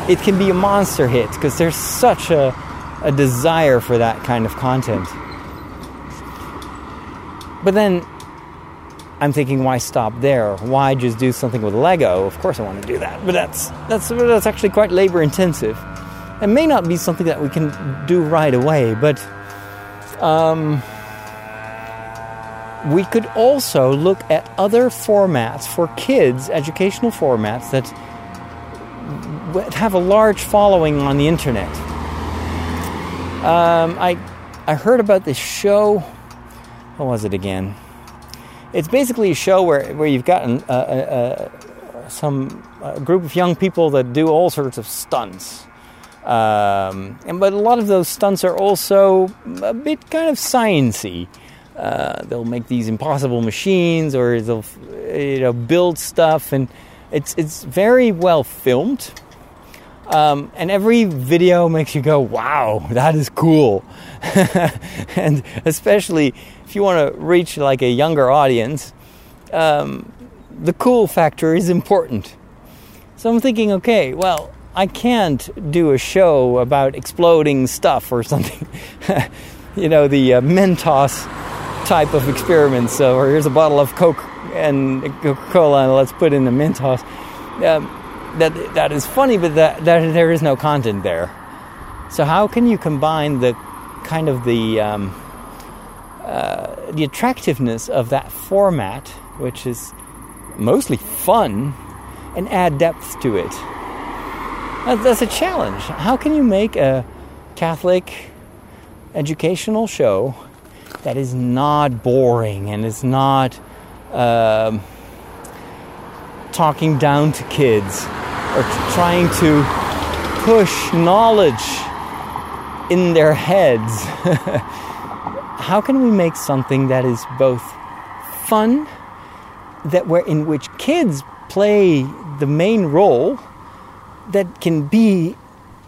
it can be a monster hit because there's such a, a desire for that kind of content. But then I'm thinking, why stop there? Why just do something with Lego? Of course, I want to do that, but that's that's that's actually quite labor intensive. It may not be something that we can do right away, but um, we could also look at other formats for kids, educational formats that have a large following on the internet. Um, I I heard about this show. What was it again? It's basically a show where, where you've got an, uh, uh, some uh, group of young people that do all sorts of stunts. Um, and but a lot of those stunts are also a bit kind of sciency. Uh, they'll make these impossible machines, or they'll you know build stuff, and it's it's very well filmed. Um, and every video makes you go, wow, that is cool. <laughs> and especially if you want to reach like a younger audience, um, the cool factor is important. So I'm thinking, okay, well, I can't do a show about exploding stuff or something. <laughs> you know, the uh, Mentos type of experiments. So, or here's a bottle of Coke and Coca-Cola, and let's put in the Mentos. Um, that that is funny, but that, that there is no content there. So, how can you combine the kind of the um, uh, the attractiveness of that format, which is mostly fun, and add depth to it? That's a challenge. How can you make a Catholic educational show that is not boring and is not um, talking down to kids or trying to push knowledge in their heads? <laughs> How can we make something that is both fun, that where in which kids play the main role? that can be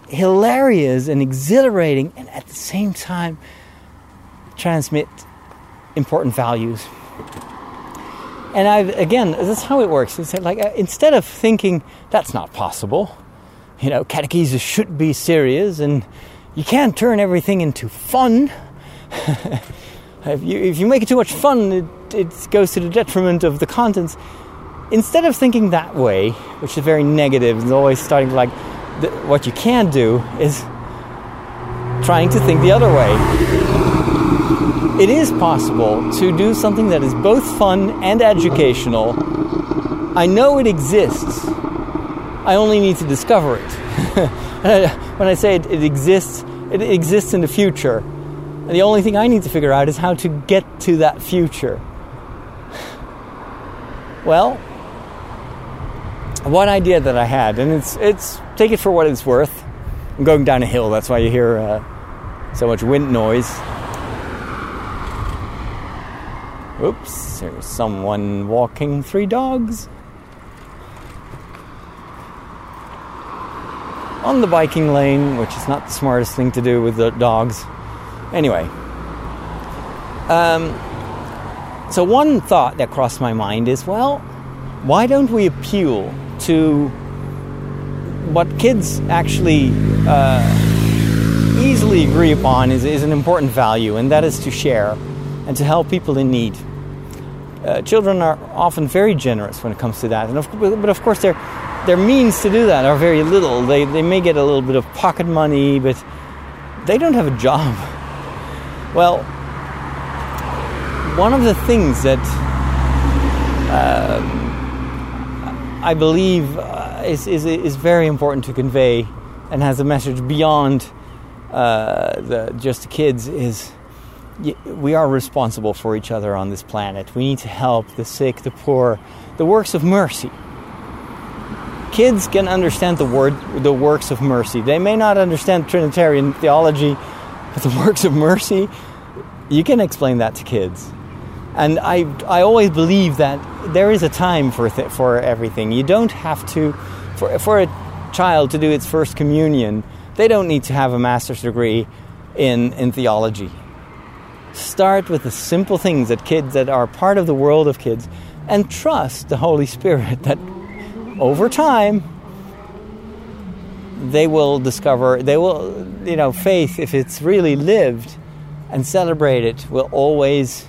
hilarious and exhilarating and at the same time transmit important values. And I've again, that's how it works. It's like uh, instead of thinking that's not possible, you know, catechesis should be serious and you can't turn everything into fun. <laughs> if, you, if you make it too much fun, it, it goes to the detriment of the contents instead of thinking that way, which is very negative, and always starting like what you can do is trying to think the other way. It is possible to do something that is both fun and educational. I know it exists. I only need to discover it. <laughs> when I say it, it exists, it exists in the future. And the only thing I need to figure out is how to get to that future. <sighs> Well, one idea that I had, and it's it's take it for what it's worth. I'm going down a hill, that's why you hear uh, so much wind noise. Oops, there's someone walking three dogs. On the biking lane, which is not the smartest thing to do with the dogs. Anyway, um, so one thought that crossed my mind is well, why don't we appeal to what kids actually uh, easily agree upon is, is an important value, and that is to share and to help people in need. Uh, children are often very generous when it comes to that, and of, but of course their their means to do that are very little. They they may get a little bit of pocket money, but they don't have a job. <laughs> Well, one of the things that uh, I believe uh, is, is, is very important to convey and has a message beyond uh, the, just the kids is we are responsible for each other on this planet. We need to help the sick, the poor, the works of mercy. Kids can understand the word, the works of mercy. They may not understand Trinitarian theology, but the <laughs> works of mercy, you can explain that to kids. And I, I always believe that there is a time for, th- for everything. You don't have to, for, for a child to do its first communion, they don't need to have a master's degree in, in theology. Start with the simple things that kids that are part of the world of kids and trust the Holy Spirit that over time they will discover, they will, you know, faith, if it's really lived and celebrated, will always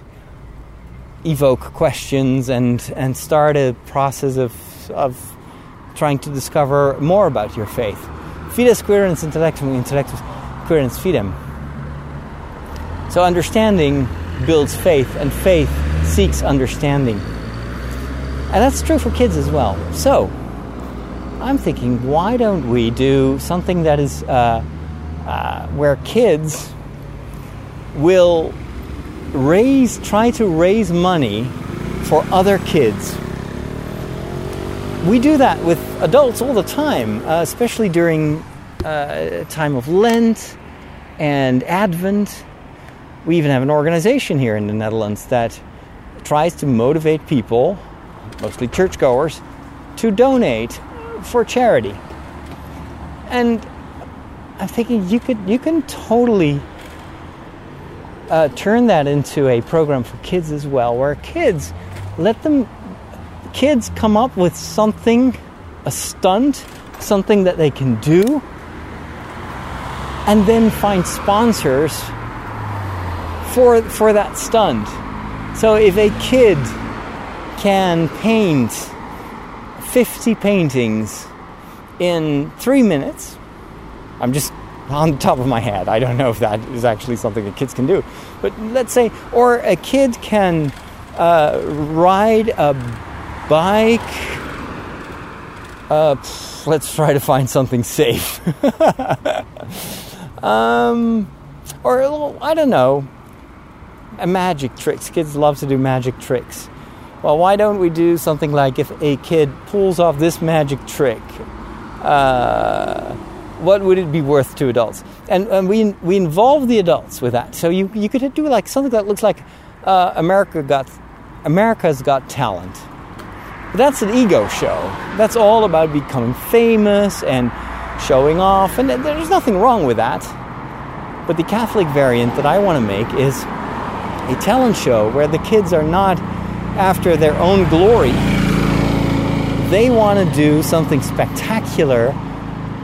evoke questions and, and start a process of, of trying to discover more about your faith. Fides quaerens intellectum, intellectus quaerens fidem. So understanding builds faith, and faith seeks understanding. And that's true for kids as well. So, I'm thinking, why don't we do something that is uh, uh, where kids will raise, try to raise money for other kids. We do that with adults all the time, uh, especially during uh, time of Lent and Advent. We even have an organization here in the Netherlands that tries to motivate people, mostly churchgoers, to donate for charity. And I'm thinking you could you can totally uh, turn that into a program for kids as well, where kids let them kids come up with something, a stunt something that they can do, and then find sponsors for for that stunt. So if a kid can paint 50 paintings in 3 minutes, I'm just on the top of my head. I don't know if that is actually something that kids can do. But let's say or a kid can uh, ride a bike uh, let's try to find something safe. <laughs> um, or I don't know, magic tricks. Kids love to do magic tricks. Well, why don't we do something like if a kid pulls off this magic trick, uh, what would it be worth to adults? And, and, we we involve the adults with that. So you you could do like something that looks like uh, America got America's Got Talent but that's an ego show. That's all about becoming famous and showing off, and there's nothing wrong with that. But the Catholic variant that I want to make is a talent show where the kids are not after their own glory. They want to do something spectacular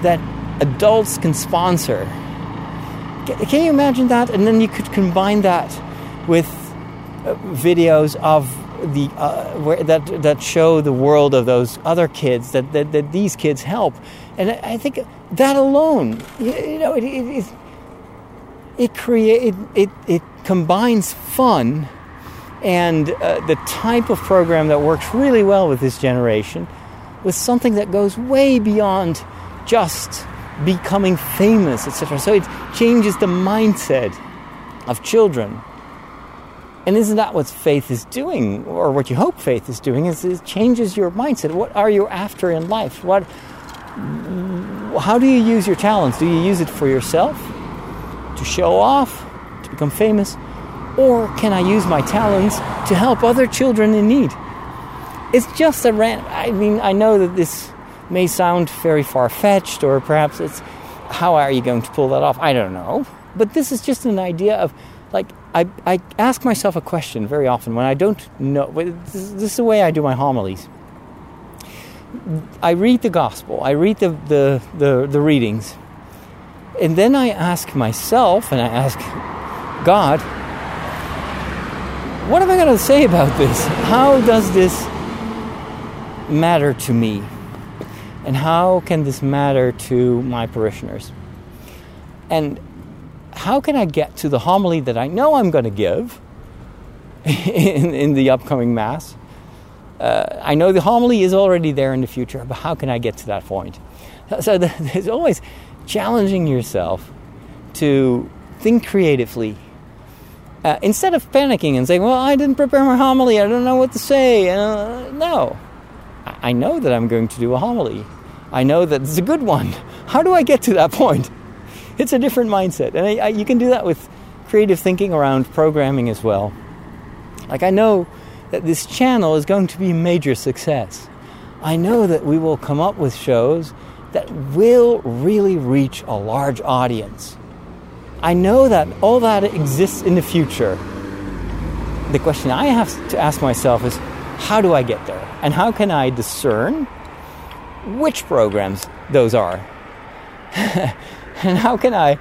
that adults can sponsor. Can you imagine that? And then you could combine that with uh, videos of the uh, where, that that show the world of those other kids that, that, that these kids help, and I think that alone, you know, it it it, it create it, it, it combines fun and uh, the type of program that works really well with this generation with something that goes way beyond just becoming famous, etc. So it changes the mindset of children and isn't that what faith is doing, or what you hope faith is doing? Is it changes your mindset. What are you after in life? What? How do you use your talents? Do you use it for yourself, to show off, become famous, or can I use my talents to help other children in need? It's just a random. I mean, I know that this may sound very far fetched, or perhaps it's how are you going to pull that off? I don't know. But this is just an idea of like I, I ask myself a question very often when I don't know. This, this is the way I do my homilies. I read the gospel, I read the, the, the, the readings, and then I ask myself and I ask God, what am I going to say about this? How does this matter to me? And how can this matter to my parishioners? And how can I get to the homily that I know I'm going to give <laughs> in, in the upcoming Mass? Uh, I know the homily is already there in the future, but how can I get to that point? So <laughs> there's always challenging yourself to think creatively. Uh, instead of panicking and saying, Well, I didn't prepare my homily, I don't know what to say. Uh, no. I know that I'm going to do a homily. I know that it's a good one. <laughs> How do I get to that point? it's a different mindset. And I, I, you can do that with creative thinking around programming as well. Like, I know that this channel is going to be a major success. I know that we will come up with shows that will really reach a large audience. I know that all that exists in the future. The question I have to ask myself is how do I get there? And how can I discern which programs those are? <laughs> And how can I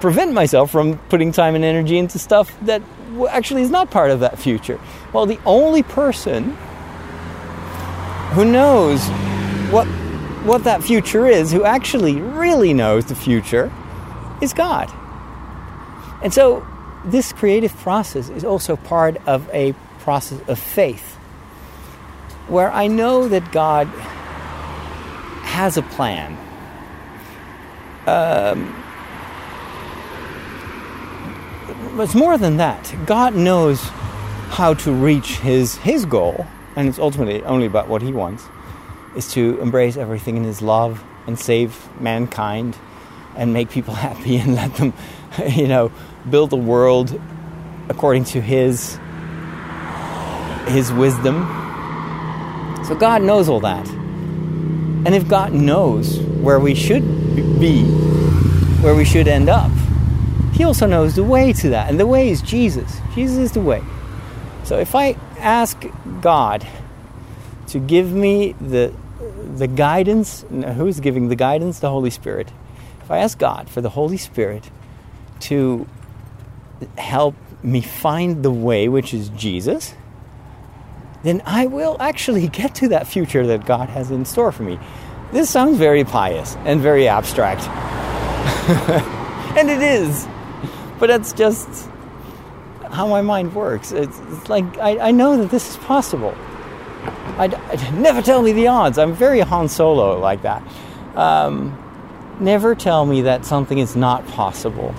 prevent myself from putting time and energy into stuff that actually is not part of that future? Well, the only person who knows what what that future is, who actually really knows the future, is God. And so this creative process is also part of a process of faith where I know that God has a plan um, it's more than that. God knows how to reach his his goal, and it's ultimately only about what he wants, is to embrace everything in his love and save mankind and make people <laughs> happy and let them, <laughs> you know, build a world according to his his wisdom. So God knows all that. And if God knows where we should be, where we should end up, He also knows the way to that. And the way is Jesus. Jesus is the way. So if I ask God to give me the the guidance, who's giving the guidance? The Holy Spirit. If I ask God for the Holy Spirit to help me find the way, which is Jesus, then I will actually <laughs> get to that future that God has in store for me. This sounds very pious and very abstract. <laughs> and it is. But that's just how my mind works. It's, it's like I, I, know that this is possible. I, never tell me the odds. I'm very Han Solo like that. Um, never tell me that something is not possible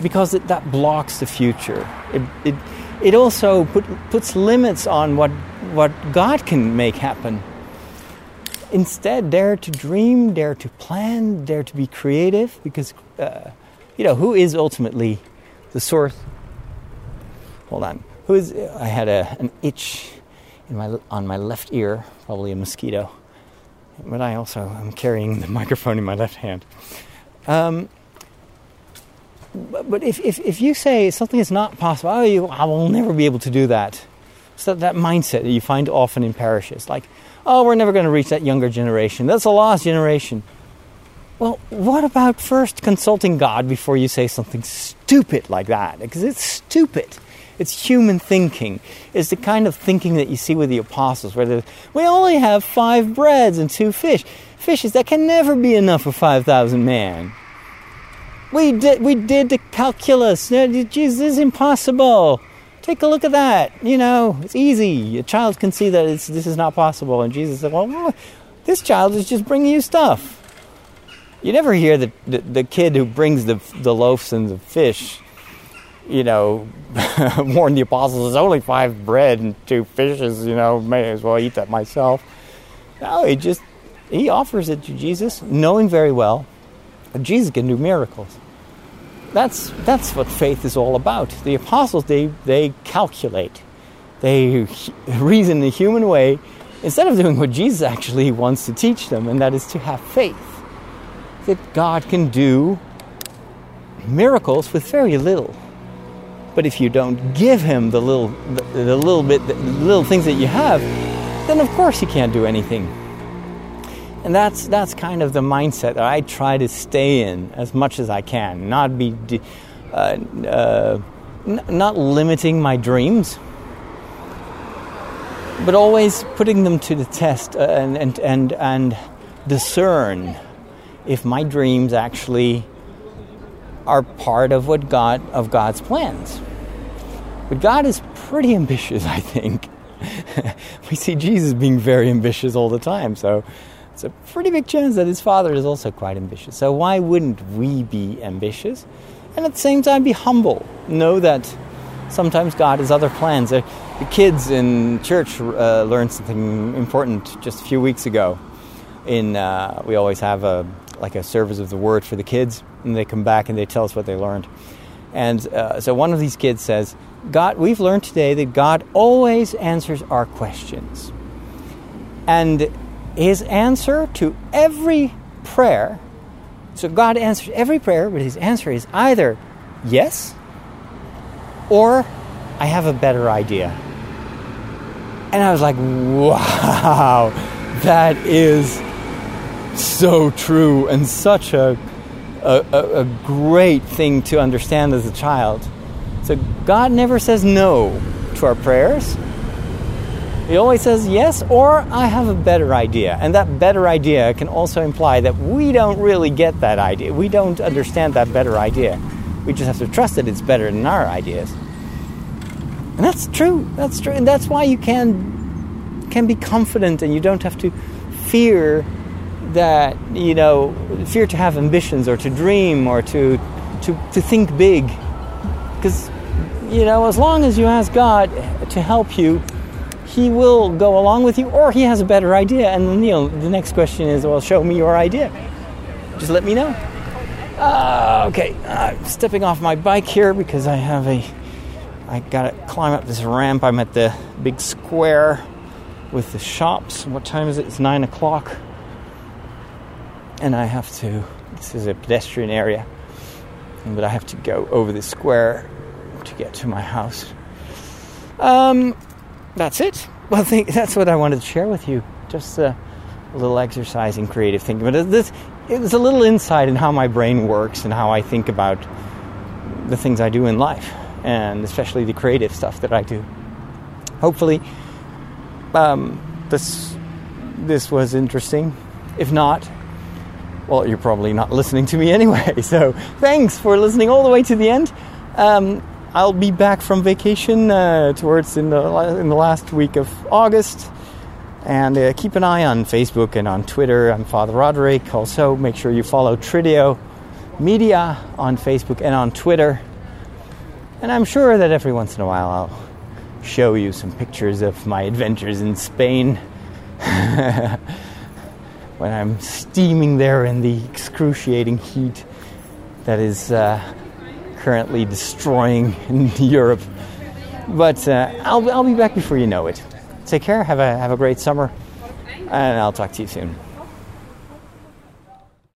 because it, that blocks the future. It, it, it also put, puts limits on what, what God can make happen. Instead, dare to dream, dare to plan, dare to be creative because, uh, you know, who is ultimately the source hold on. Who is? I had a, an itch in my on my left ear, probably a mosquito. But I also am carrying the <laughs> microphone in my left hand. Um, but, if, if, if you say something is not possible, oh, you, I will never be able to do that. So that mindset that you find often in parishes, like, oh, we're never going to reach that younger generation. That's a lost generation. Well, what about first consulting God before you say something stupid like that? Because it's stupid. It's human thinking. It's the kind of thinking that you see with the apostles, where we only have five breads and two fish. Fishes that can never be enough for 5,000 men. We did, we did the calculus. Jesus, this is impossible. Take a look at that. You know, it's easy. A child can see that this is not possible. And Jesus said, well, this child is just bringing you stuff. You never hear the, the, the kid who brings the, the loaves and the fish you know, <laughs> warn the apostles, there's only five bread and two fishes, you know, may as well eat that myself. No, he just, he offers it to Jesus, knowing very well Jesus can do miracles. That's, that's what faith is all about. The apostles, they, they calculate. They <laughs> reason the human way instead of doing what Jesus actually wants to teach them, and that is to have faith that God can do miracles with very little. But if you don't give him the little, the, the little bit, the little things that you have, then of course he can't do anything. And that's that's kind of the mindset that I try to stay in as much as I can, not be, uh, uh, n- not limiting my dreams, but always putting them to the test uh, and and and and discern if my dreams actually are part of what God of God's plans. But God is pretty ambitious, <laughs> I think. <laughs> we see Jesus being very ambitious all the time, so it's a pretty big chance that his father is also quite ambitious. So why wouldn't we be ambitious? And at the same time be humble. Know that sometimes God has other plans. The kids in church uh, learned something important just a few weeks ago. In uh, we always have a like a service of the word for the kids, and they come back and they tell us what they learned. And uh, so one of these kids says, God, we've learned today that God always answers our questions. And his answer to every prayer, so God answers every prayer, but his answer is either yes or I have a better idea. And I was like, wow, <laughs> that is so true and such a, a, a, great thing to understand as a child. So God never says no to our prayers. He always says yes, or I have a better idea. And that better idea can also imply that we don't really get that idea. We don't understand that better idea. We just have to trust that it's better than our ideas. And that's true. That's true. And that's why you can can be confident and you don't have to fear that you know fear to have ambitions or to dream or to to, to think big because you know as long as you ask god to help you he will go along with you or he has a better idea. And you know the next question is well show me your idea. Just let me know. Uh, okay uh, stepping off my bike here because i have a i gotta climb up this ramp. I'm at the big square with the shops. What time is it? It's nine o'clock. And I have to. This is a pedestrian area, but I have to go over the square to get to my house. Um, that's it. Well, <laughs> think that's what I wanted to share with you. Just a little exercise in creative thinking. But this it's a little insight in how my brain works and how I think about the things I do in life, and especially the creative stuff that I do. Hopefully, um, this this was interesting. If not, well, you're probably not listening to me <laughs> anyway. So thanks for listening all the way to the end. Um, I'll be back from vacation uh, towards in the in the last week of August. And uh, keep an eye on Facebook and on Twitter. I'm Father Roderick. Also, make sure you follow Trideo Media on Facebook and on Twitter. And I'm sure that every once in a while I'll show you some pictures of my adventures in Spain <laughs> when I'm steaming there in the excruciating heat that is uh, currently destroying <laughs> Europe. But uh, I'll, I'll be back before you know it. Take care. Have a have a great summer, and I'll talk to you soon.